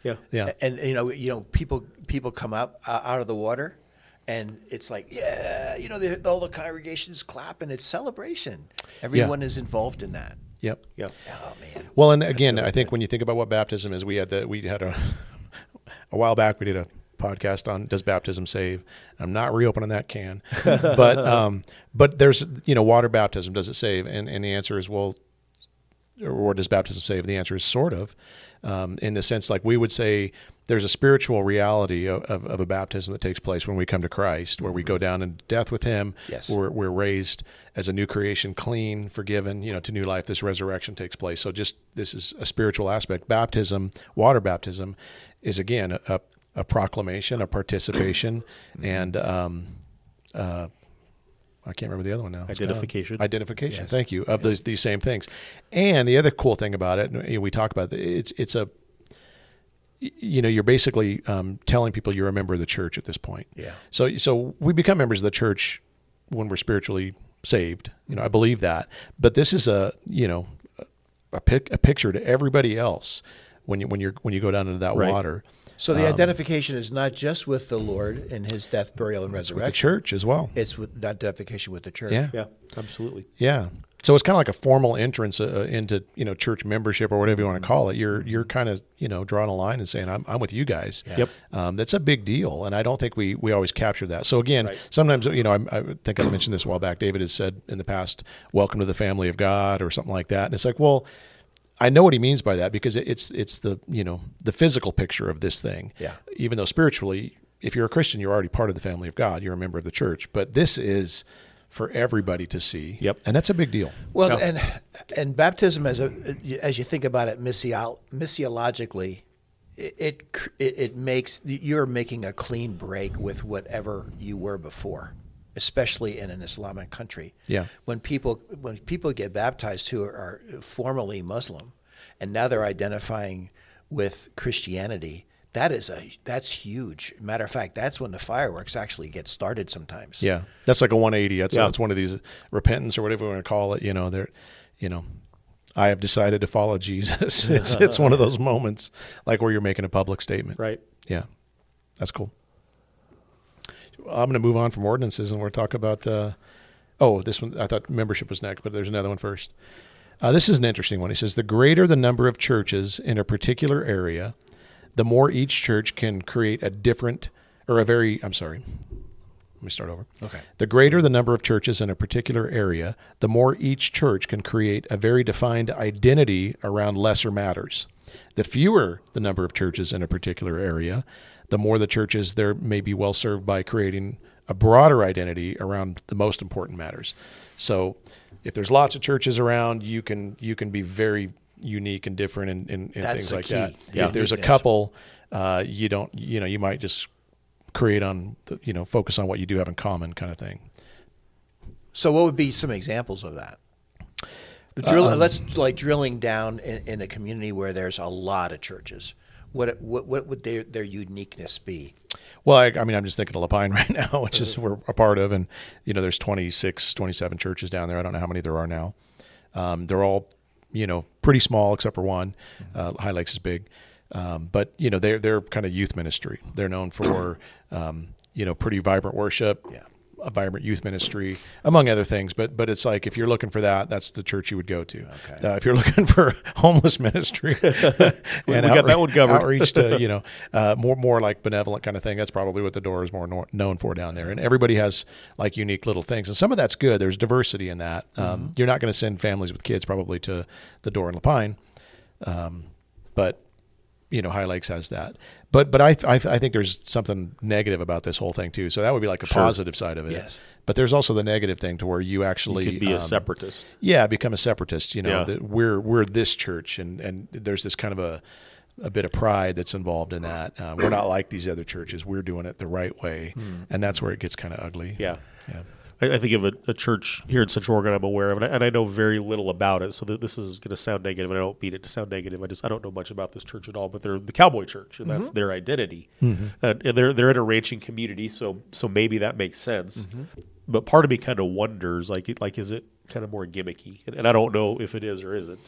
Speaker 2: yeah.
Speaker 1: Yeah,
Speaker 3: and you know, you know, people people come up uh, out of the water, and it's like, yeah, you know, the, all the congregations clap, and it's celebration. Everyone is involved in that.
Speaker 1: yep.
Speaker 2: Yeah.
Speaker 3: Oh man,
Speaker 1: Well, and again, I think when you think about what baptism is, we had the we had a a while back we did a podcast on does baptism save. I'm not reopening that can, but um, but there's you know water baptism does it save? And and the answer is well, or does baptism save? The answer is sort of, um, in the sense like we would say there's a spiritual reality of, of, of a baptism that takes place when we come to Christ, where we go down in death with Him.
Speaker 3: Yes.
Speaker 1: We're, we're raised as a new creation, clean, forgiven, you know, to new life. This resurrection takes place. So just this is a spiritual aspect. Baptism, water baptism, is again a, a, a proclamation, a participation, and um, uh, I can't remember the other one now.
Speaker 2: Identification.
Speaker 1: Identification.
Speaker 3: Yes.
Speaker 1: Thank you. Of those these same things, and the other cool thing about it, and, we talk about it, it's it's a y- you know you're basically um, telling people you're a member of the church at this point.
Speaker 3: Yeah.
Speaker 1: So so we become members of the church when we're spiritually saved. You know, I believe that. But this is a you know a pic, a picture to everybody else when you when you're when you go down into that
Speaker 2: Right.
Speaker 1: water
Speaker 3: So the identification is not just with the Lord in His death, burial, and resurrection,
Speaker 1: with the church as well.
Speaker 3: It's with that identification with the church.
Speaker 1: Yeah.
Speaker 2: Yeah. Absolutely.
Speaker 1: Yeah. So it's kind of like a formal entrance uh, into you know church membership or whatever you want to call it. You're you're kind of you know drawing a line and saying I'm I'm with you guys.
Speaker 2: Yep.
Speaker 1: Um, that's a big deal, and I don't think we we always capture that. So again,
Speaker 2: Right.
Speaker 1: sometimes you know I, I think I mentioned this a while back. David has said in the past, "Welcome to the family of God" or something like that, and it's like, well, I know what he means by that because it- it's it's the you know the physical picture of this thing.
Speaker 3: Yeah.
Speaker 1: Even though spiritually, if you're a Christian, you're already part of the family of God. You're a member of the church, but this is for everybody to see.
Speaker 2: Yep.
Speaker 1: And that's a big deal.
Speaker 3: Well,
Speaker 2: Yeah.
Speaker 3: and and baptism as a as you think about it missiol, missiologically, it, it it it makes you're making a clean break with whatever you were before, especially in an Islamic country.
Speaker 1: Yeah.
Speaker 3: When people when people get baptized who are formerly Muslim, and now they're identifying with Christianity. That is a that's huge. Matter of fact, that's when the fireworks actually get started sometimes.
Speaker 1: Yeah, that's like a 180. That's
Speaker 2: Yeah.
Speaker 1: that's one of these repentance or whatever we want to call it. You know, they're, you know, I have decided to follow Jesus. it's it's one of those moments like where you're making a public statement.
Speaker 2: Right.
Speaker 1: Yeah, that's cool. I'm going to move on from ordinances and we're talk about. Uh, oh, this one I thought membership was next, but there's another one first. Uh, this is an interesting one. He says the greater the number of churches in a particular area, the more each church can create a different or a very. I'm sorry. Let me start over.
Speaker 3: Okay.
Speaker 1: The greater the number of churches in a particular area, the more each church can create a very defined identity around lesser matters. The fewer the number of churches in a particular area, the more the churches there may be well served by creating a broader identity around the most important matters. So, if there's lots of churches around, you can you can be very unique and different and, in, in
Speaker 3: That's
Speaker 1: things like
Speaker 3: key,
Speaker 1: that.
Speaker 3: yeah.
Speaker 1: If there's a couple, uh, you don't you know you might just create on the, you know focus on what you do have in common kind of thing
Speaker 3: So, what would be some examples of that? Drill, let's like drilling down in, in a community where there's a lot of churches. What what what would their their uniqueness be?
Speaker 1: Well, I, I mean, I'm just thinking of La Pine right now, which is we're a part of, and you know, there's 26, 27 churches down there. I don't know how many there are now. Um, they're all, you know, pretty small except for one. Uh, High Lakes is big, um, but you know, they're they're kind of youth ministry. They're known for, um, you know, pretty vibrant worship.
Speaker 3: Yeah.
Speaker 1: A vibrant youth ministry, among other things, but but it's like if you're looking for that, that's the church you would go to.
Speaker 3: Okay.
Speaker 1: Uh, if you're looking for homeless ministry,
Speaker 2: We- we got that one covered.
Speaker 1: outreach to you know uh, more more like benevolent kind of thing. That's probably what the door is more known for down there. And everybody has like unique little things, and some of that's good. There's diversity in that. Um, You're not going to send families with kids probably to the door in La Pine, um, but you know High Lakes has that. But but I, I I think there's something negative about this whole thing too. So that would be like a
Speaker 2: Sure.
Speaker 1: positive side of it.
Speaker 3: Yes.
Speaker 1: But there's also the negative thing to where you actually
Speaker 2: You could be a
Speaker 1: um,
Speaker 2: separatist.
Speaker 1: yeah, become a separatist. You know,
Speaker 2: Yeah.
Speaker 1: that we're we're this church, and and there's this kind of a a bit of pride that's involved in that. Uh, we're not like these other churches. We're doing it the right way, and that's where it gets kind of ugly.
Speaker 2: Yeah.
Speaker 1: yeah.
Speaker 2: I, I think of a, a church here in Central Oregon I'm aware of, and I, and I know very little about it. So th- this is going to sound negative, and I don't mean it to sound negative. I just I don't know much about this church at all. But they're the Cowboy Church, and that's mm-hmm. their identity. And, and they're they're in a ranching community, so so maybe that makes sense. Mm-hmm. But part of me kind of wonders, like like is it kind of more gimmicky? And, and I don't know if it is or isn't.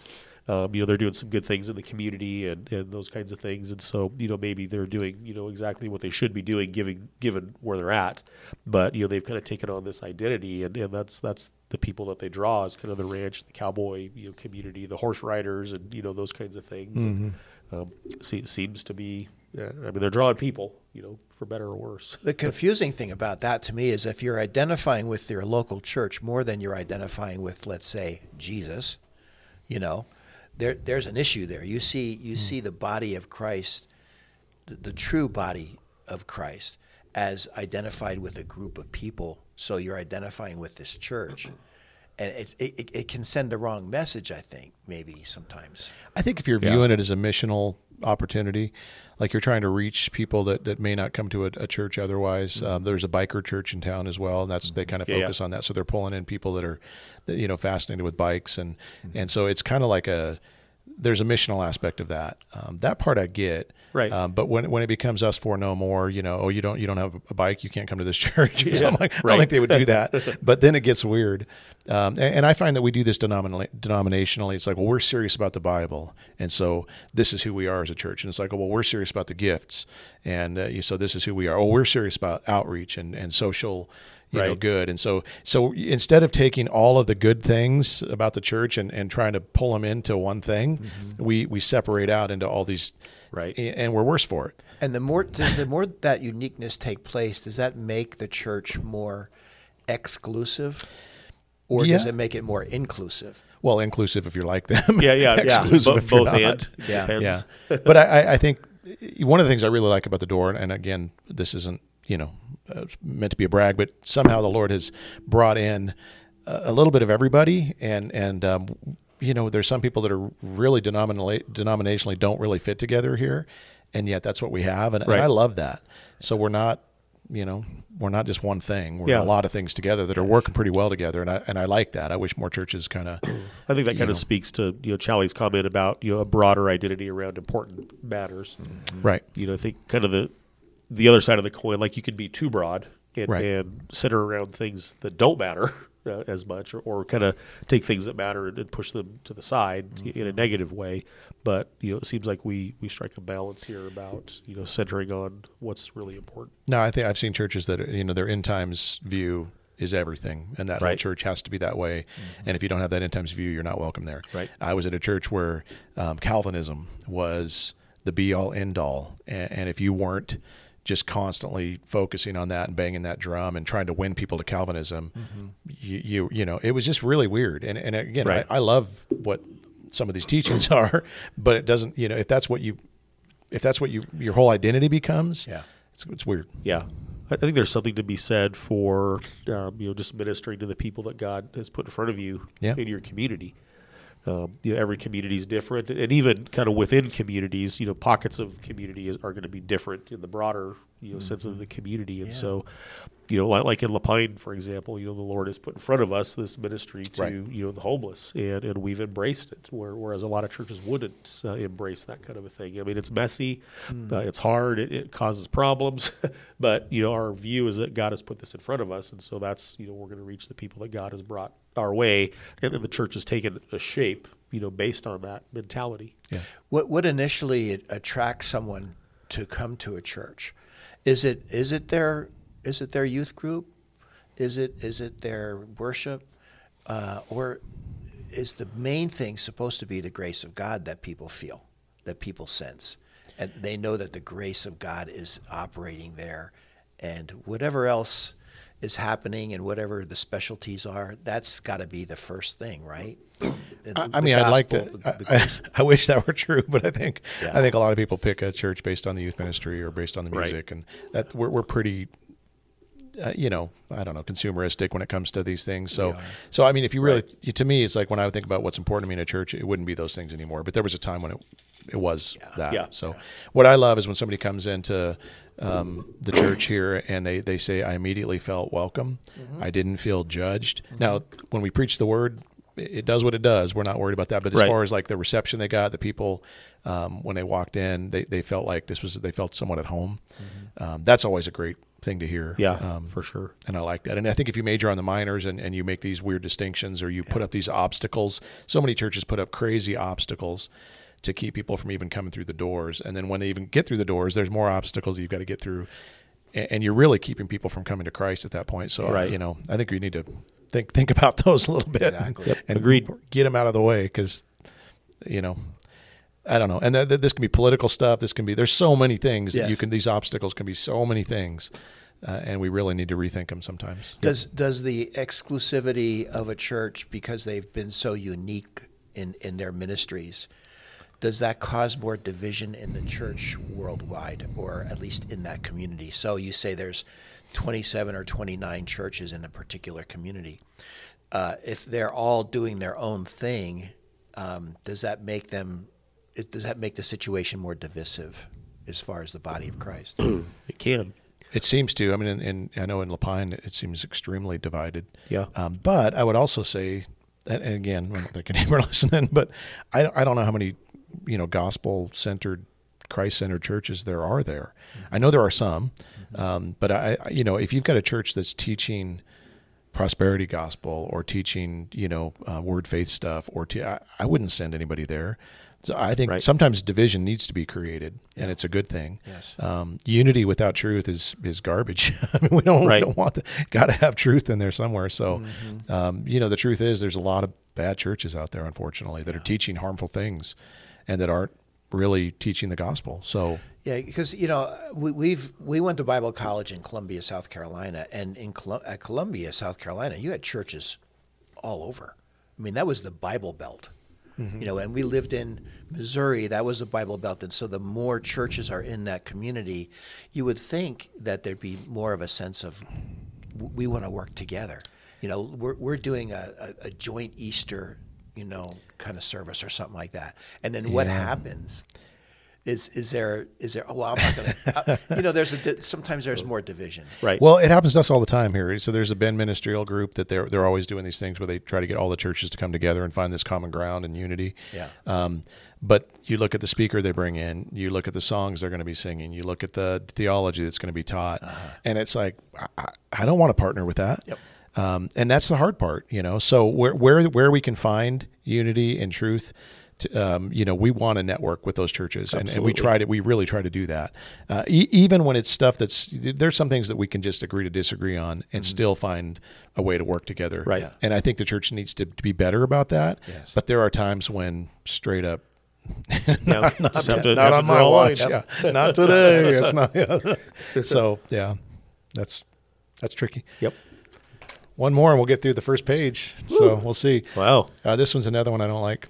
Speaker 2: Um, you know, they're doing some good things in the community and, and those kinds of things. And so, you know, maybe they're doing, you know, exactly what they should be doing given given where they're at. But, you know, they've kind of taken on this identity and, and that's that's the people that they draw is kind of the ranch, the cowboy, you know, community, the horse riders and, you know, those kinds of things. And, um, se- seems to be uh, I mean they're drawing people, you know, for better or worse.
Speaker 3: The confusing thing about that to me is if you're identifying with your local church more than you're identifying with, let's say, Jesus, you know, there there's an issue there. You see you hmm. see the body of Christ, the, the true body of Christ, as identified with a group of people. So you're identifying with this church. And it's, it, it, it can send the wrong message, I think, maybe sometimes.
Speaker 1: I think if you're
Speaker 2: Yeah.
Speaker 1: viewing it as a missional opportunity, like you're trying to reach people that, that may not come to a, a church otherwise. Mm-hmm. Um, there's a biker church in town as well, and that's they mm-hmm. kind of
Speaker 2: Yeah, yeah.
Speaker 1: focus on that. So they're pulling in people that are, you know, fascinated with bikes, and mm-hmm. and so it's kind of like a there's a missional aspect of that. Um, that part I get,
Speaker 2: Right.
Speaker 1: Um, but when when it becomes us for no more, you know, oh, you don't you don't have a bike, you can't come to this church.
Speaker 2: Yeah,
Speaker 1: like, I don't think they would do that. but then it gets weird, um, and, and I find that we do this denominationally. It's like, well, we're serious about the Bible, and so this is who we are as a church. And it's like, well, we're serious about the gifts, and uh, so this is who we are. Oh, we're serious about outreach and and social. You know,
Speaker 2: Right.
Speaker 1: good. And so, so instead of taking all of the good things about the church and, and trying to pull them into one thing, mm-hmm. we, we separate out into all these,
Speaker 2: Right.
Speaker 1: And we're worse for it.
Speaker 3: And the more does the more that uniqueness take place, does that make the church more exclusive, or does it make it more inclusive?
Speaker 1: Well, inclusive if you're like them.
Speaker 2: Yeah, yeah, yeah.
Speaker 1: Exclusive
Speaker 2: Bo-
Speaker 1: if you're
Speaker 2: both
Speaker 1: not.
Speaker 2: and
Speaker 3: Yeah.
Speaker 2: depends.
Speaker 1: Yeah. but I, I- I think one of the things I really like about the door, and again, this isn't you know uh, meant to be a brag, but somehow the Lord has brought in a, a little bit of everybody, and and um, you know, there's some people that are really denominally, denominationally don't really fit together here, and yet that's what we have, and, and I love that. So we're not. You know, we're not just one thing. We're
Speaker 2: Yeah.
Speaker 1: a lot of things together that are working pretty well together, and I and I like that. I wish more churches kind of
Speaker 2: I think that kind
Speaker 1: know.
Speaker 2: of speaks to you know Challies' comment about you know a broader identity around important matters.
Speaker 1: right.
Speaker 2: You know, I think kind of the the other side of the coin, like you could be too broad and,
Speaker 1: Right.
Speaker 2: and center around things that don't matter uh, as much, or, or kind of take things that matter and, and push them to the side in a negative way. But you know, it seems like we we strike a balance here about you know centering on what's really important.
Speaker 1: No, I think I've seen churches that you know their end times view is everything, and that
Speaker 2: Right.
Speaker 1: church has to be that way. And if you don't have that end times view, you're not welcome there.
Speaker 2: Right.
Speaker 1: I was at a church where um, Calvinism was the be all end all, and, and if you weren't just constantly focusing on that and banging that drum and trying to win people to Calvinism, you, you you know it was just really weird. And and again,
Speaker 2: Right.
Speaker 1: I, I love what some of these teachings are, but it doesn't. You know, if that's what you if that's what you your whole identity becomes,
Speaker 3: Yeah.
Speaker 1: it's, it's weird.
Speaker 2: Yeah, I I think there's something to be said for um, you know just ministering to the people that God has put in front of you
Speaker 1: Yeah.
Speaker 2: in your community. Um, you know, every community is different, and even kind of within communities, you know, pockets of community is, are going to be different in the broader you know sense of the community, and
Speaker 3: Yeah.
Speaker 2: so you know, like, like in La Pine, for example, you know, the Lord has put in front of us this ministry to
Speaker 1: Right.
Speaker 2: you know the homeless, and and we've embraced it, whereas a lot of churches wouldn't uh, embrace that kind of a thing. I mean, it's messy, uh, it's hard, it, it causes problems, but you know, our view is that God has put this in front of us, and so that's you know we're going to reach the people that God has brought our way, and then the church has taken a shape, you know, based on that mentality.
Speaker 1: Yeah.
Speaker 3: What what initially attracts someone to come to a church? Is it is it their is it their youth group? Is it is it their worship? Uh, or is the main thing supposed to be the grace of God that people feel, that people sense, and they know that the grace of God is operating there, and whatever else is happening and whatever the specialties are, that's got to be the first thing, right?
Speaker 1: I,
Speaker 3: The-
Speaker 1: I
Speaker 3: the
Speaker 1: mean, I'd like to.
Speaker 3: gospel, the- the
Speaker 1: I, I, wish that were true, but I think
Speaker 3: Yeah.
Speaker 1: I think a lot of people pick a church based on the youth ministry or based on the
Speaker 2: Right.
Speaker 1: music, and that we're, we're pretty, uh, you know, I don't know, consumeristic when it comes to these things. So, so I mean, if you really, to me, it's like when I would think about what's important to me in a church, it wouldn't be those things anymore. But there was a time when it it was that.
Speaker 2: Yeah.
Speaker 1: So, what I love is when somebody comes into um, the church here and they they say, "I immediately felt welcome. I didn't feel judged." Now, when we preach the word, it does what it does. We're not worried about that. But as
Speaker 2: Right.
Speaker 1: far as like the reception they got, the people um, when they walked in, they, they felt like this was they felt somewhat at home. Um, that's always a great thing to hear.
Speaker 2: Yeah,
Speaker 1: um,
Speaker 2: for sure.
Speaker 1: and I like that. And I think if you major on the minors and, and you make these weird distinctions or you put up these obstacles, so many churches put up crazy obstacles to keep people from even coming through the doors. And then when they even get through the doors, there's more obstacles that you've got to get through. And, and you're really keeping people from coming to Christ at that point. So,
Speaker 2: Right.
Speaker 1: you know, I think we need to think think about those a little bit
Speaker 3: Exactly.
Speaker 1: and,
Speaker 2: Yep,
Speaker 1: and
Speaker 2: agreed.
Speaker 1: get them out of the way because, you know, I don't know. And th- th- this can be political stuff. This can be, there's so many things that you can, these obstacles can be so many things. Uh, and we really need to rethink them sometimes.
Speaker 3: Does does the exclusivity of a church because they've been so unique in, in their ministries, does that cause more division in the church worldwide, or at least in that community? So you say there's 27 or 29 churches in a particular community. Uh, if they're all doing their own thing, um, does that make them? It, does that make the situation more divisive as far as the body of Christ?
Speaker 2: It can.
Speaker 1: It seems to. I mean, in, in, I know in La Pine it seems extremely divided.
Speaker 2: Yeah.
Speaker 1: Um, but I would also say, and, and again, I don't think any are listening, but I, I don't know how many, you know, gospel centered, Christ centered churches there are there. I know there are some, um, but I, I- you know, if you've got a church that's teaching prosperity gospel or teaching, you know, uh, word faith stuff, or te- I, I wouldn't send anybody there. So I think
Speaker 2: Right.
Speaker 1: sometimes division needs to be created, and it's a good thing.
Speaker 3: Yes.
Speaker 1: Um, unity without truth is is garbage. I mean, we don't,
Speaker 2: Right.
Speaker 1: we don't want that. Got to have truth in there somewhere. So, um, you know, the truth is, there's a lot of bad churches out there, unfortunately, that are teaching harmful things, and that aren't really teaching the gospel. So,
Speaker 3: Yeah, because you know we, we've we went to Bible college in Columbia, South Carolina, and in at Columbia, South Carolina, you had churches all over. I mean, that was the Bible Belt. Mm-hmm. You know, and we lived in Missouri. That was the Bible Belt, and so the more churches are in that community, you would think that there'd be more of a sense of we want to work together. You know, we're we're doing a, a, a joint Easter, you know, kind of service or something like that. And then what happens? Is is there is there? Well, I'm not going to. You know, there's a di- sometimes there's more division.
Speaker 2: Right.
Speaker 1: well, it happens to us all the time here. So there's a Bend ministerial group that they're they're always doing these things where they try to get all the churches to come together and find this common ground and unity.
Speaker 3: Yeah.
Speaker 1: Um, but you look at the speaker they bring in, you look at the songs they're going to be singing, you look at the theology that's going to be taught, and it's like I, I- I don't want to partner with that.
Speaker 3: Yep.
Speaker 1: Um, and that's the hard part, you know. So where where where we can find unity and truth, to, um, you know, we want to network with those churches, and, and we try to we really try to do that. Uh, e- even when it's stuff that's there's some things that we can just agree to disagree on and still find a way to work together.
Speaker 2: Right. Yeah.
Speaker 1: And I think the church needs to, to be better about that.
Speaker 3: Yes.
Speaker 1: But there are times when straight up
Speaker 2: Now, just have to,
Speaker 1: not on my
Speaker 2: draw a line.
Speaker 1: watch. Yeah, not today. it's not. Yeah. so yeah, that's that's tricky.
Speaker 2: Yep.
Speaker 1: One more, and we'll get through the first page. So we'll see.
Speaker 2: Wow.
Speaker 1: Uh, this one's another one I don't like.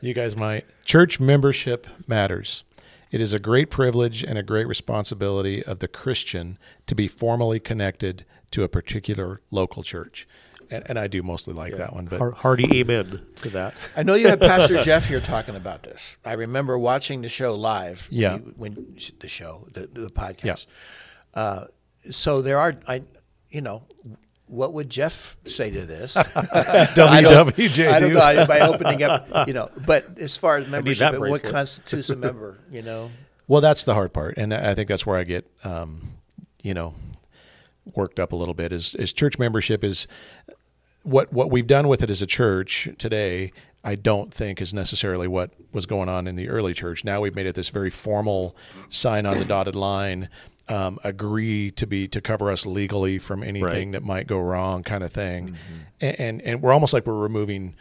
Speaker 1: You guys might. Church membership matters. It is a great privilege and a great responsibility of the Christian to be formally connected to a particular local church. and, and I do mostly like that one. But
Speaker 2: hearty amen to that.
Speaker 3: I know you had Pastor Jeff here talking about this. I remember watching the show live. when
Speaker 1: Yeah.
Speaker 3: you- When, the show, the, the podcast. Uh, so there are, I, you know, what would Jeff say to this? I don't-
Speaker 1: WWJD.
Speaker 3: I don't know I- by opening up, you know. But as far as membership, what constitutes a member? You know,
Speaker 1: Well, that's the hard part, and I think that's where I get, um, you know, worked up a little bit. Is is church membership is what what we've done with it as a church today. I don't think is necessarily what was going on in the early church. Now we've made it this very formal sign on the dotted line, um, agree to be to cover us legally from anything
Speaker 2: Right.
Speaker 1: that might go wrong, kind of thing, and, and and we're almost like we're removing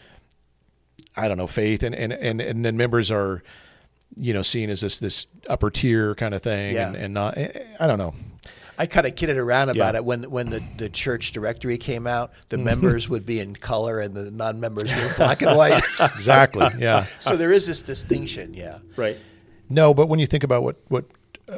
Speaker 1: I don't know, faith and, and, and, and then members are, you know, seen as this, this upper tier kind of thing
Speaker 3: Yeah.
Speaker 1: and, and not, I don't know.
Speaker 3: I kind of kidded around about
Speaker 2: Yeah.
Speaker 3: it when when the, the church directory came out. The
Speaker 1: Mm-hmm.
Speaker 3: members would be in color and the non-members were black and white.
Speaker 1: Exactly. Yeah.
Speaker 3: so there is this distinction. Yeah.
Speaker 2: Right.
Speaker 1: No, but when you think about what, what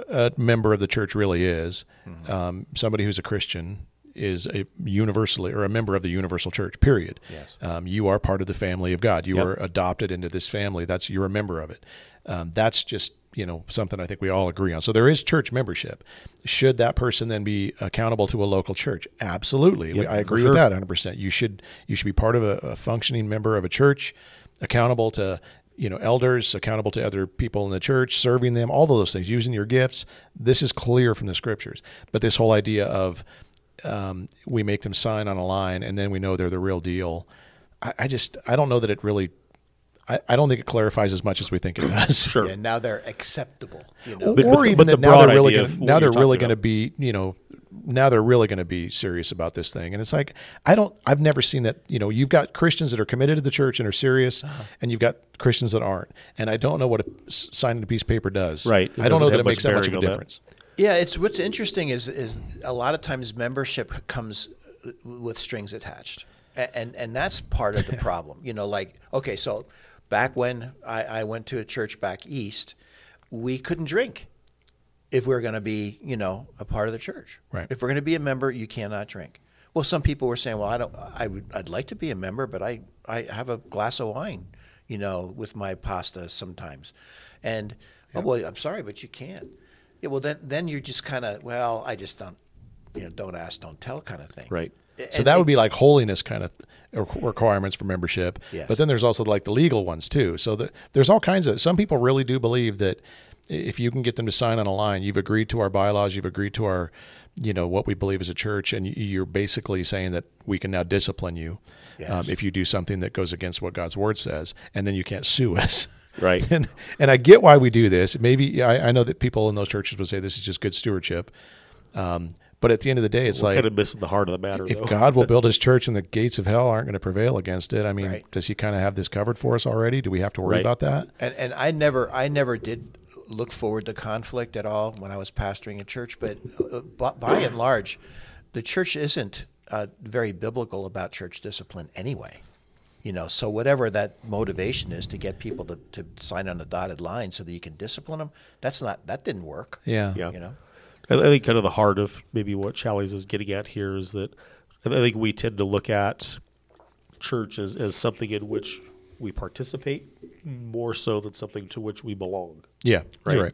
Speaker 1: a member of the church really is, um, somebody who's a Christian is a universally or a member of the universal church, period.
Speaker 3: Yes.
Speaker 1: Um, you are part of the family of God. You
Speaker 2: Yep.
Speaker 1: are adopted into this family. That's you're a member of it. Um, that's just you know something I think we all agree on. So there is church membership. Should that person then be accountable to a local church? Absolutely, We-
Speaker 2: Yep,
Speaker 1: I agree
Speaker 2: sure.
Speaker 1: with that 100. percent You should you should be part of a, a functioning member of a church, accountable to you know elders, accountable to other people in the church, serving them, all of those things, using your gifts. This is clear from the scriptures. But this whole idea of um, we make them sign on a line and then we know they're the real deal. I, I just I don't know that it really. I, I don't think it clarifies as much as we think it does.
Speaker 2: Sure.
Speaker 3: And now they're acceptable. You know.
Speaker 2: But-
Speaker 1: or
Speaker 2: but-
Speaker 1: even
Speaker 2: but
Speaker 1: that
Speaker 2: the
Speaker 1: now they're really
Speaker 2: gonna,
Speaker 1: now they're really going to be you know now they're really going to be serious about this thing and it's like i don't i've never seen that you know you've got christians that are committed to the church and are serious
Speaker 2: Uh-huh.
Speaker 1: and you've got christians that aren't and i don't know what a, signing a piece of paper does
Speaker 2: Right. It
Speaker 1: i don't know that it makes that much of a
Speaker 2: bearing on that.
Speaker 1: difference
Speaker 3: Yeah, it's what's interesting is is a lot of times membership comes with strings attached, A- and and that's part of the problem. You know, like okay, so back when I, I went to a church back east, we couldn't drink if we are going to be you know a part of the church.
Speaker 1: Right.
Speaker 3: If we're going to be a member, you cannot drink. Well, some people were saying, well, I don't, I would, I'd like to be a member, but I, I have a glass of wine, you know, with my pasta sometimes, and oh well, I'm sorry, but you can't. Yeah, well then then you're just kind of well, I just don't, you know, don't ask, don't tell kind of thing.
Speaker 2: Right.
Speaker 1: So that would be like holiness kind of requirements for membership
Speaker 3: Yes.
Speaker 1: but then there's also like the legal ones too so the, there's all kinds of some people really do believe that if you can get them to sign on a line you've agreed to our bylaws you've agreed to our you know what we believe as a church and you- you're basically saying that we can now discipline you
Speaker 3: Yes.
Speaker 1: um, if you do something that goes against what god's word says and then you can't sue us
Speaker 2: Right.
Speaker 1: and and i get why we do this maybe i, I know that people in those churches would say this is just good stewardship um, but at the end of the day it's
Speaker 2: We're
Speaker 1: like
Speaker 2: kind of missing the heart of the matter,
Speaker 1: if
Speaker 2: though.
Speaker 1: God will build his church and the gates of hell aren't going to prevail against it, I mean,
Speaker 3: Right.
Speaker 1: does he kind of have this covered for us already? Do we have to worry
Speaker 2: Right.
Speaker 1: about that?
Speaker 3: And and I never I never did look forward to conflict at all when I was pastoring a church, but uh, by, by and large, the church isn't uh, very biblical about church discipline anyway. You know, so whatever that motivation is to get people to, to sign on the dotted line so that you can discipline them, that's not that didn't work.
Speaker 1: Yeah.
Speaker 2: Yeah.
Speaker 3: You know.
Speaker 2: I think kind of the heart of maybe what Challies is getting at here is that I think we tend to look at church as, as something in which we participate more so than something to which we belong.
Speaker 1: Yeah.
Speaker 2: Right.
Speaker 1: Right.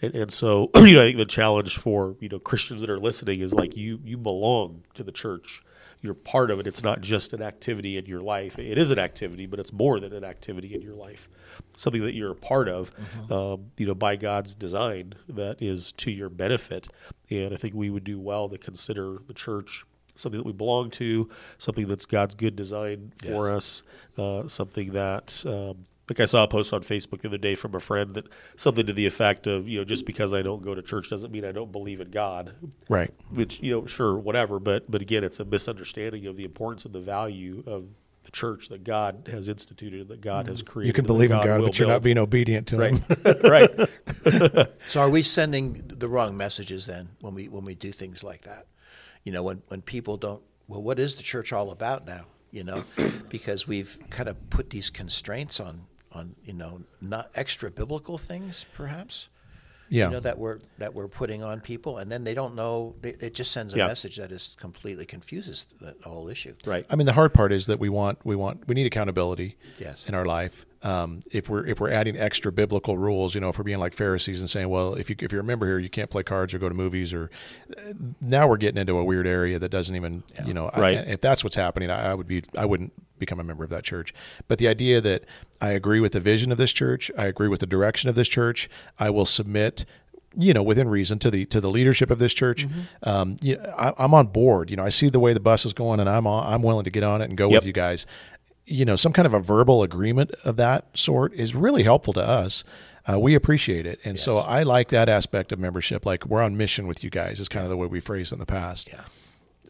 Speaker 2: And, and so, you know, I think the challenge for you know Christians that are listening is like you you belong to the church. You're part of it. It's not just an activity in your life. It is an activity, but it's more than an activity in your life. Something that you're a part of, um, you know, by God's design that is to your benefit. And I think we would do well to consider the church something that we belong to, something that's God's good design for us, uh, something that, um, like I saw a post on Facebook the other day from a friend that something to the effect of, you know, just because I don't go to church doesn't mean I don't believe in God.
Speaker 1: Right.
Speaker 2: Which you know, sure, whatever, but but again, it's a misunderstanding of the importance and the value of the church that God has instituted, that God has created.
Speaker 1: You can
Speaker 2: and that
Speaker 1: believe in God, but you're not being obedient to him.
Speaker 2: right.
Speaker 3: So are we sending the wrong messages then when we when we do things like that? You know, when when people don't well, what is the church all about now? You know, because we've kind of put these constraints on on you know not extra biblical things, perhaps.
Speaker 1: Yeah.
Speaker 3: you know that we're that we're putting on people, and then they don't know. They, it just sends a
Speaker 2: Yeah.
Speaker 3: message that is completely confuses the, the whole issue.
Speaker 2: Right.
Speaker 1: I mean, the hard part is that we want we want we need accountability
Speaker 3: Yes.
Speaker 1: in our life. Um, if we're if we're adding extra biblical rules, you know, if we're being like Pharisees and saying, well, if you if you're a member here, you can't play cards or go to movies, or uh, now we're getting into a weird area that doesn't even, you know, I-
Speaker 2: Right.
Speaker 1: if that's what's happening, I, I would be I wouldn't become a member of that church. But the idea that I agree with the vision of this church, I agree with the direction of this church, I will submit you know, within reason to the to the leadership of this church. Um, you I, I'm on board. You know, I see the way the bus is going, and I'm on, I'm willing to get on it and go
Speaker 2: Yep.
Speaker 1: with you guys. You know, some kind of a verbal agreement of that sort is really helpful to us. Uh, we appreciate it, and so I like that aspect of membership. Like we're on mission with you guys. Is kind of the way we phrased in the past
Speaker 3: Yeah.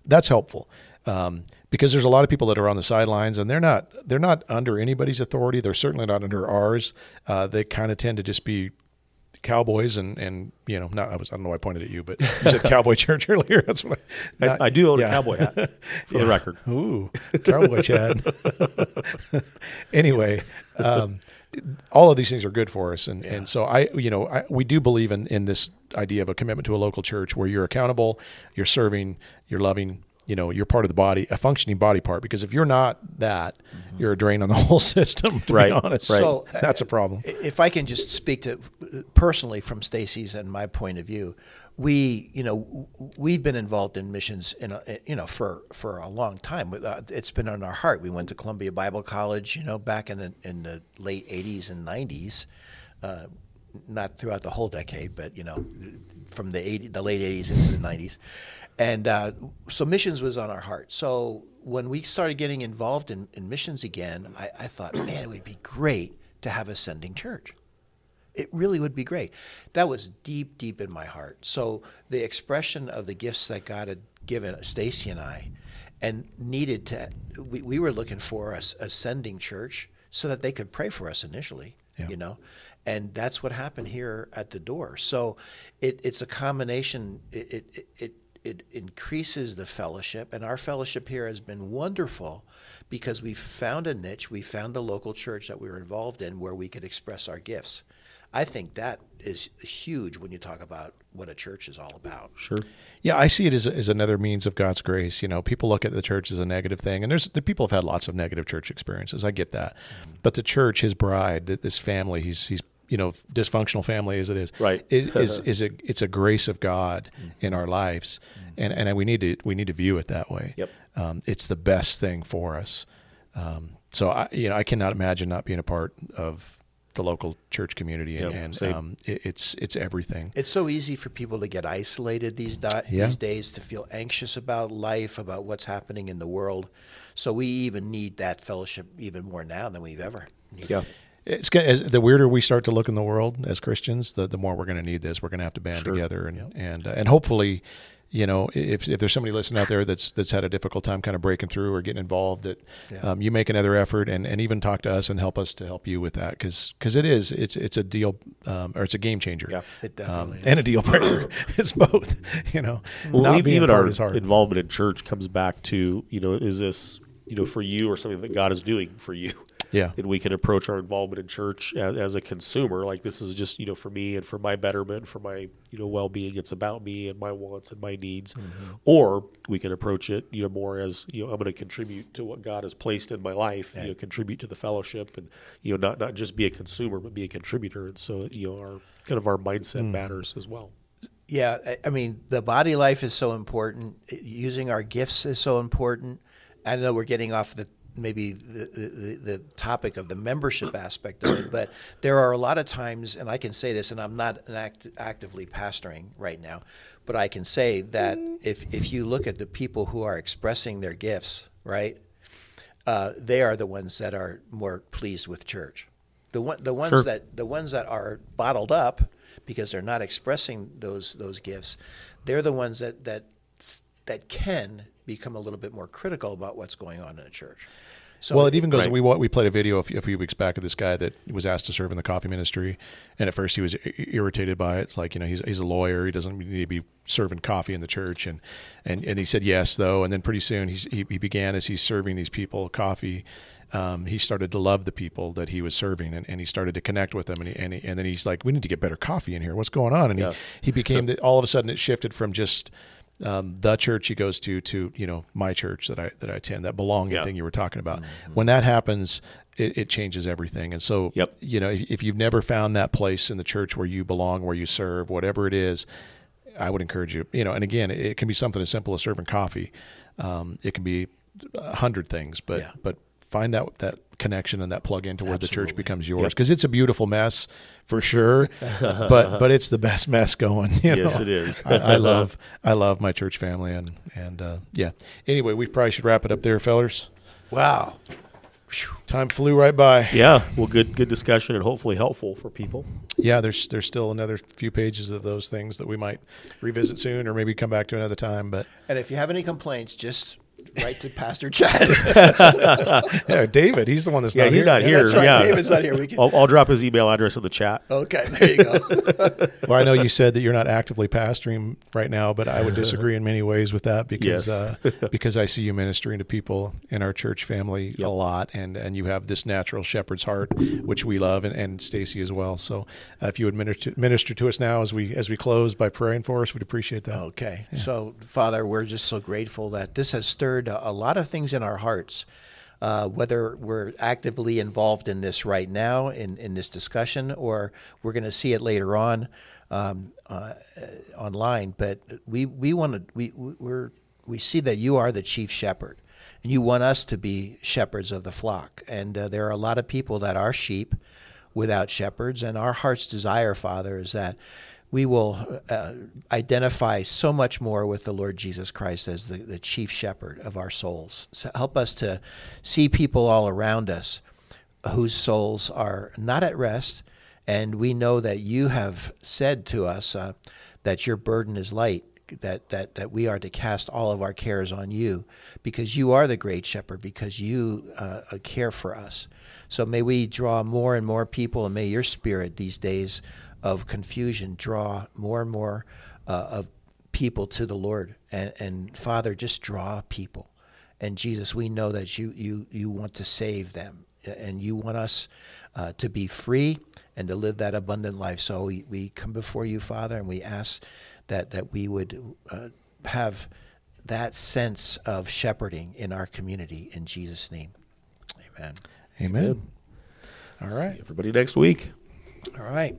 Speaker 1: that's helpful um, because there's a lot of people that are on the sidelines and they're not they're not under anybody's authority. They're certainly not under ours. Uh, they kind of tend to just be cowboys and and you know not I was I don't know why I pointed at you, but you said cowboy church earlier. That's what I,
Speaker 2: I, do own
Speaker 1: yeah.
Speaker 2: a cowboy hat for the record.
Speaker 1: Ooh, cowboy Chad. anyway, um, all of these things are good for us, and and so I, you know, I, we do believe in in this idea of a commitment to a local church where you're accountable, you're serving, you're loving. You know, you're part of the body, a functioning body part. Because if you're not that, you're a drain on the whole system. To
Speaker 2: Right,
Speaker 1: be honest,
Speaker 2: right.
Speaker 3: So, uh,
Speaker 1: that's a problem.
Speaker 3: If I can just speak to personally from Stacy's and my point of view, we, you know, we've been involved in missions, in a, you know, for for a long time. Uh, It's been on our heart. We went to Columbia Bible College, you know, back in the in the late '80s and '90s. Uh, not throughout the whole decade, but you know, from the 80, the late '80s into the '90s, and uh, so missions was on our heart. So when we started getting involved in, in missions again, I, I thought, man, it would be great to have a sending church. It really would be great. That was deep, deep in my heart. So the expression of the gifts that God had given Stacy and I, and needed to, we, we were looking for a, a sending church so that they could pray for us initially.
Speaker 1: Yeah.
Speaker 3: You know, and that's what happened here at the door. So it, it's a combination. It, it, it, it it increases the fellowship, and our fellowship here has been wonderful because we found a niche. We found the local church that we were involved in where we could express our gifts. I think that is huge when you talk about what a church is all about.
Speaker 2: Sure.
Speaker 1: Yeah, I see it as, as another means of God's grace. You know, people look at the church as a negative thing, and there's the people have had lots of negative church experiences. I get that, mm-hmm. but the church, His bride, this family, he's he's you know dysfunctional family as it is,
Speaker 2: Right.
Speaker 1: Is is, is a it's a grace of God
Speaker 2: Mm-hmm.
Speaker 1: in our lives, and and we need to we need to view it that way.
Speaker 2: Yep.
Speaker 1: Um, it's the best thing for us. Um, so I you know I cannot imagine not being a part of the local church community, and,
Speaker 2: Yep,
Speaker 1: and um, it, it's it's everything.
Speaker 3: It's so easy for people to get isolated these di-
Speaker 1: Yeah.
Speaker 3: these days to feel anxious about life, about what's happening in the world. So we even need that fellowship even more now than we've ever needed.
Speaker 2: Yeah.
Speaker 1: It's the weirder we start to look in the world as Christians, the the more we're going to need this. We're going to have to band
Speaker 2: Sure.
Speaker 1: together and and uh, and hopefully, you know, if if there's somebody listening out there that's that's had a difficult time kind of breaking through or getting involved, that
Speaker 3: Yeah.
Speaker 1: um, you make another effort and, and even talk to us and help us to help you with that because because it is it's it's a deal um, or it's a game changer.
Speaker 2: Yeah.
Speaker 3: It definitely
Speaker 1: um,
Speaker 3: is.
Speaker 1: and a deal breaker. it's both. You know,
Speaker 2: Well,
Speaker 1: not
Speaker 2: even, even
Speaker 1: part
Speaker 2: our
Speaker 1: is hard.
Speaker 2: involvement in church comes back to you know is this you know for you or something that God is doing for you?
Speaker 1: Yeah.
Speaker 2: and we can approach our involvement in church as, as a consumer like this is just you know for me and for my betterment, for my you know well being. It's about me and my wants and my needs,
Speaker 1: Mm-hmm.
Speaker 2: or we can approach it you know more as you know I'm going to contribute to what God has placed in my life. You know, contribute to the fellowship and you know not not just be a consumer but be a contributor. And so you know our kind of our mindset
Speaker 1: Mm.
Speaker 2: matters as well.
Speaker 3: Yeah, I- I mean, the body life is so important. Using our gifts is so important. I know we're getting off the maybe the, the, the topic of the membership aspect of it, but there are a lot of times, and I can say this, and I'm not an act, actively pastoring right now, but I can say that if if you look at the people who are expressing their gifts, right, uh, they are the ones that are more pleased with church. The one, the ones
Speaker 2: Sure.
Speaker 3: that the ones that are bottled up because they're not expressing those those gifts, they're the ones that that that can become a little bit more critical about what's going on in a church. So
Speaker 1: well, it even goes.
Speaker 2: Right.
Speaker 1: We we played a video a few, a few weeks back of this guy that was asked to serve in the coffee ministry, and at first he was irritated by it. It's like you know he's he's a lawyer. He doesn't need to be serving coffee in the church, and and, and he said yes though, and then pretty soon he's, he he began as he's serving these people coffee, um, he started to love the people that he was serving, and, and he started to connect with them. And, he, and, he, and then he's like, "We need to get better coffee in here. What's going on?" And
Speaker 2: Yeah.
Speaker 1: he he became the, all of a sudden it shifted from just um, the church he goes to to you know my church that I that I attend that belonging
Speaker 2: Yeah.
Speaker 1: thing you were talking about. When that happens, it, it changes everything. And so
Speaker 2: Yep.
Speaker 1: you know if, if you've never found that place in the church where you belong, where you serve, whatever it is, I would encourage you. You know, and again, it, can be something as simple as serving coffee. Um, it can be a hundred things, but
Speaker 3: Yeah.
Speaker 1: but find that that connection and that plug into where the church becomes yours
Speaker 2: Yep.
Speaker 1: because it's a beautiful mess for sure, but but it's the best mess going. you
Speaker 2: Yes,
Speaker 1: know?
Speaker 2: it is.
Speaker 1: I, I love I love my church family and and uh, yeah. Anyway, we probably should wrap it up there, fellers.
Speaker 3: Wow.
Speaker 1: Time flew right by.
Speaker 2: Yeah, well, good good discussion and hopefully helpful for people.
Speaker 1: Yeah, there's there's still another few pages of those things that we might revisit soon, or maybe come back to another time. But
Speaker 3: And if you have any complaints, just write to Pastor Chad.
Speaker 1: yeah, David, he's the one that's
Speaker 2: Yeah,
Speaker 1: not
Speaker 2: he's
Speaker 1: here.
Speaker 2: not here.
Speaker 3: That's right.
Speaker 2: yeah.
Speaker 3: David's not here. We can.
Speaker 2: I'll, I'll drop his email address in the chat.
Speaker 3: Okay, there you go.
Speaker 1: Well, I know you said that you're not actively pastoring right now, but I would disagree in many ways with that because
Speaker 2: Yes.
Speaker 1: uh, because I see you ministering to people in our church family a lot, and and you have this natural shepherd's heart, which we love, and, and Stacy as well. So uh, if you would minister, minister to us now as we as we close by praying for us, we'd appreciate that.
Speaker 3: Okay. So, Father, we're just so grateful that this has stirred a, lot of things in our hearts. Uh, whether we're actively involved in this right now in, in this discussion or we're going to see it later on um, uh, online, but we, we want to we we're we see that you are the chief shepherd, and you want us to be shepherds of the flock. And uh, there are a lot of people that are sheep without shepherds, and our heart's desire, Father, is that we will uh, identify so much more with the Lord Jesus Christ as the, the chief shepherd of our souls. So help us to see people all around us whose souls are not at rest. And we know that you have said to us uh, that your burden is light, that, that, that we are to cast all of our cares on you because you are the great shepherd, because you uh, care for us. So may we draw more and more people, and may your spirit these days of confusion draw more and more uh, of people to the Lord. And, and Father, just draw people. And Jesus, we know that you, you, you want to save them and you want us uh, to be free and to live that abundant life. So we, we come before you, Father, and we ask that, that we would uh, have that sense of shepherding in our community in Jesus' name. Amen.
Speaker 1: Amen. All right.
Speaker 2: See everybody next week.
Speaker 3: All right.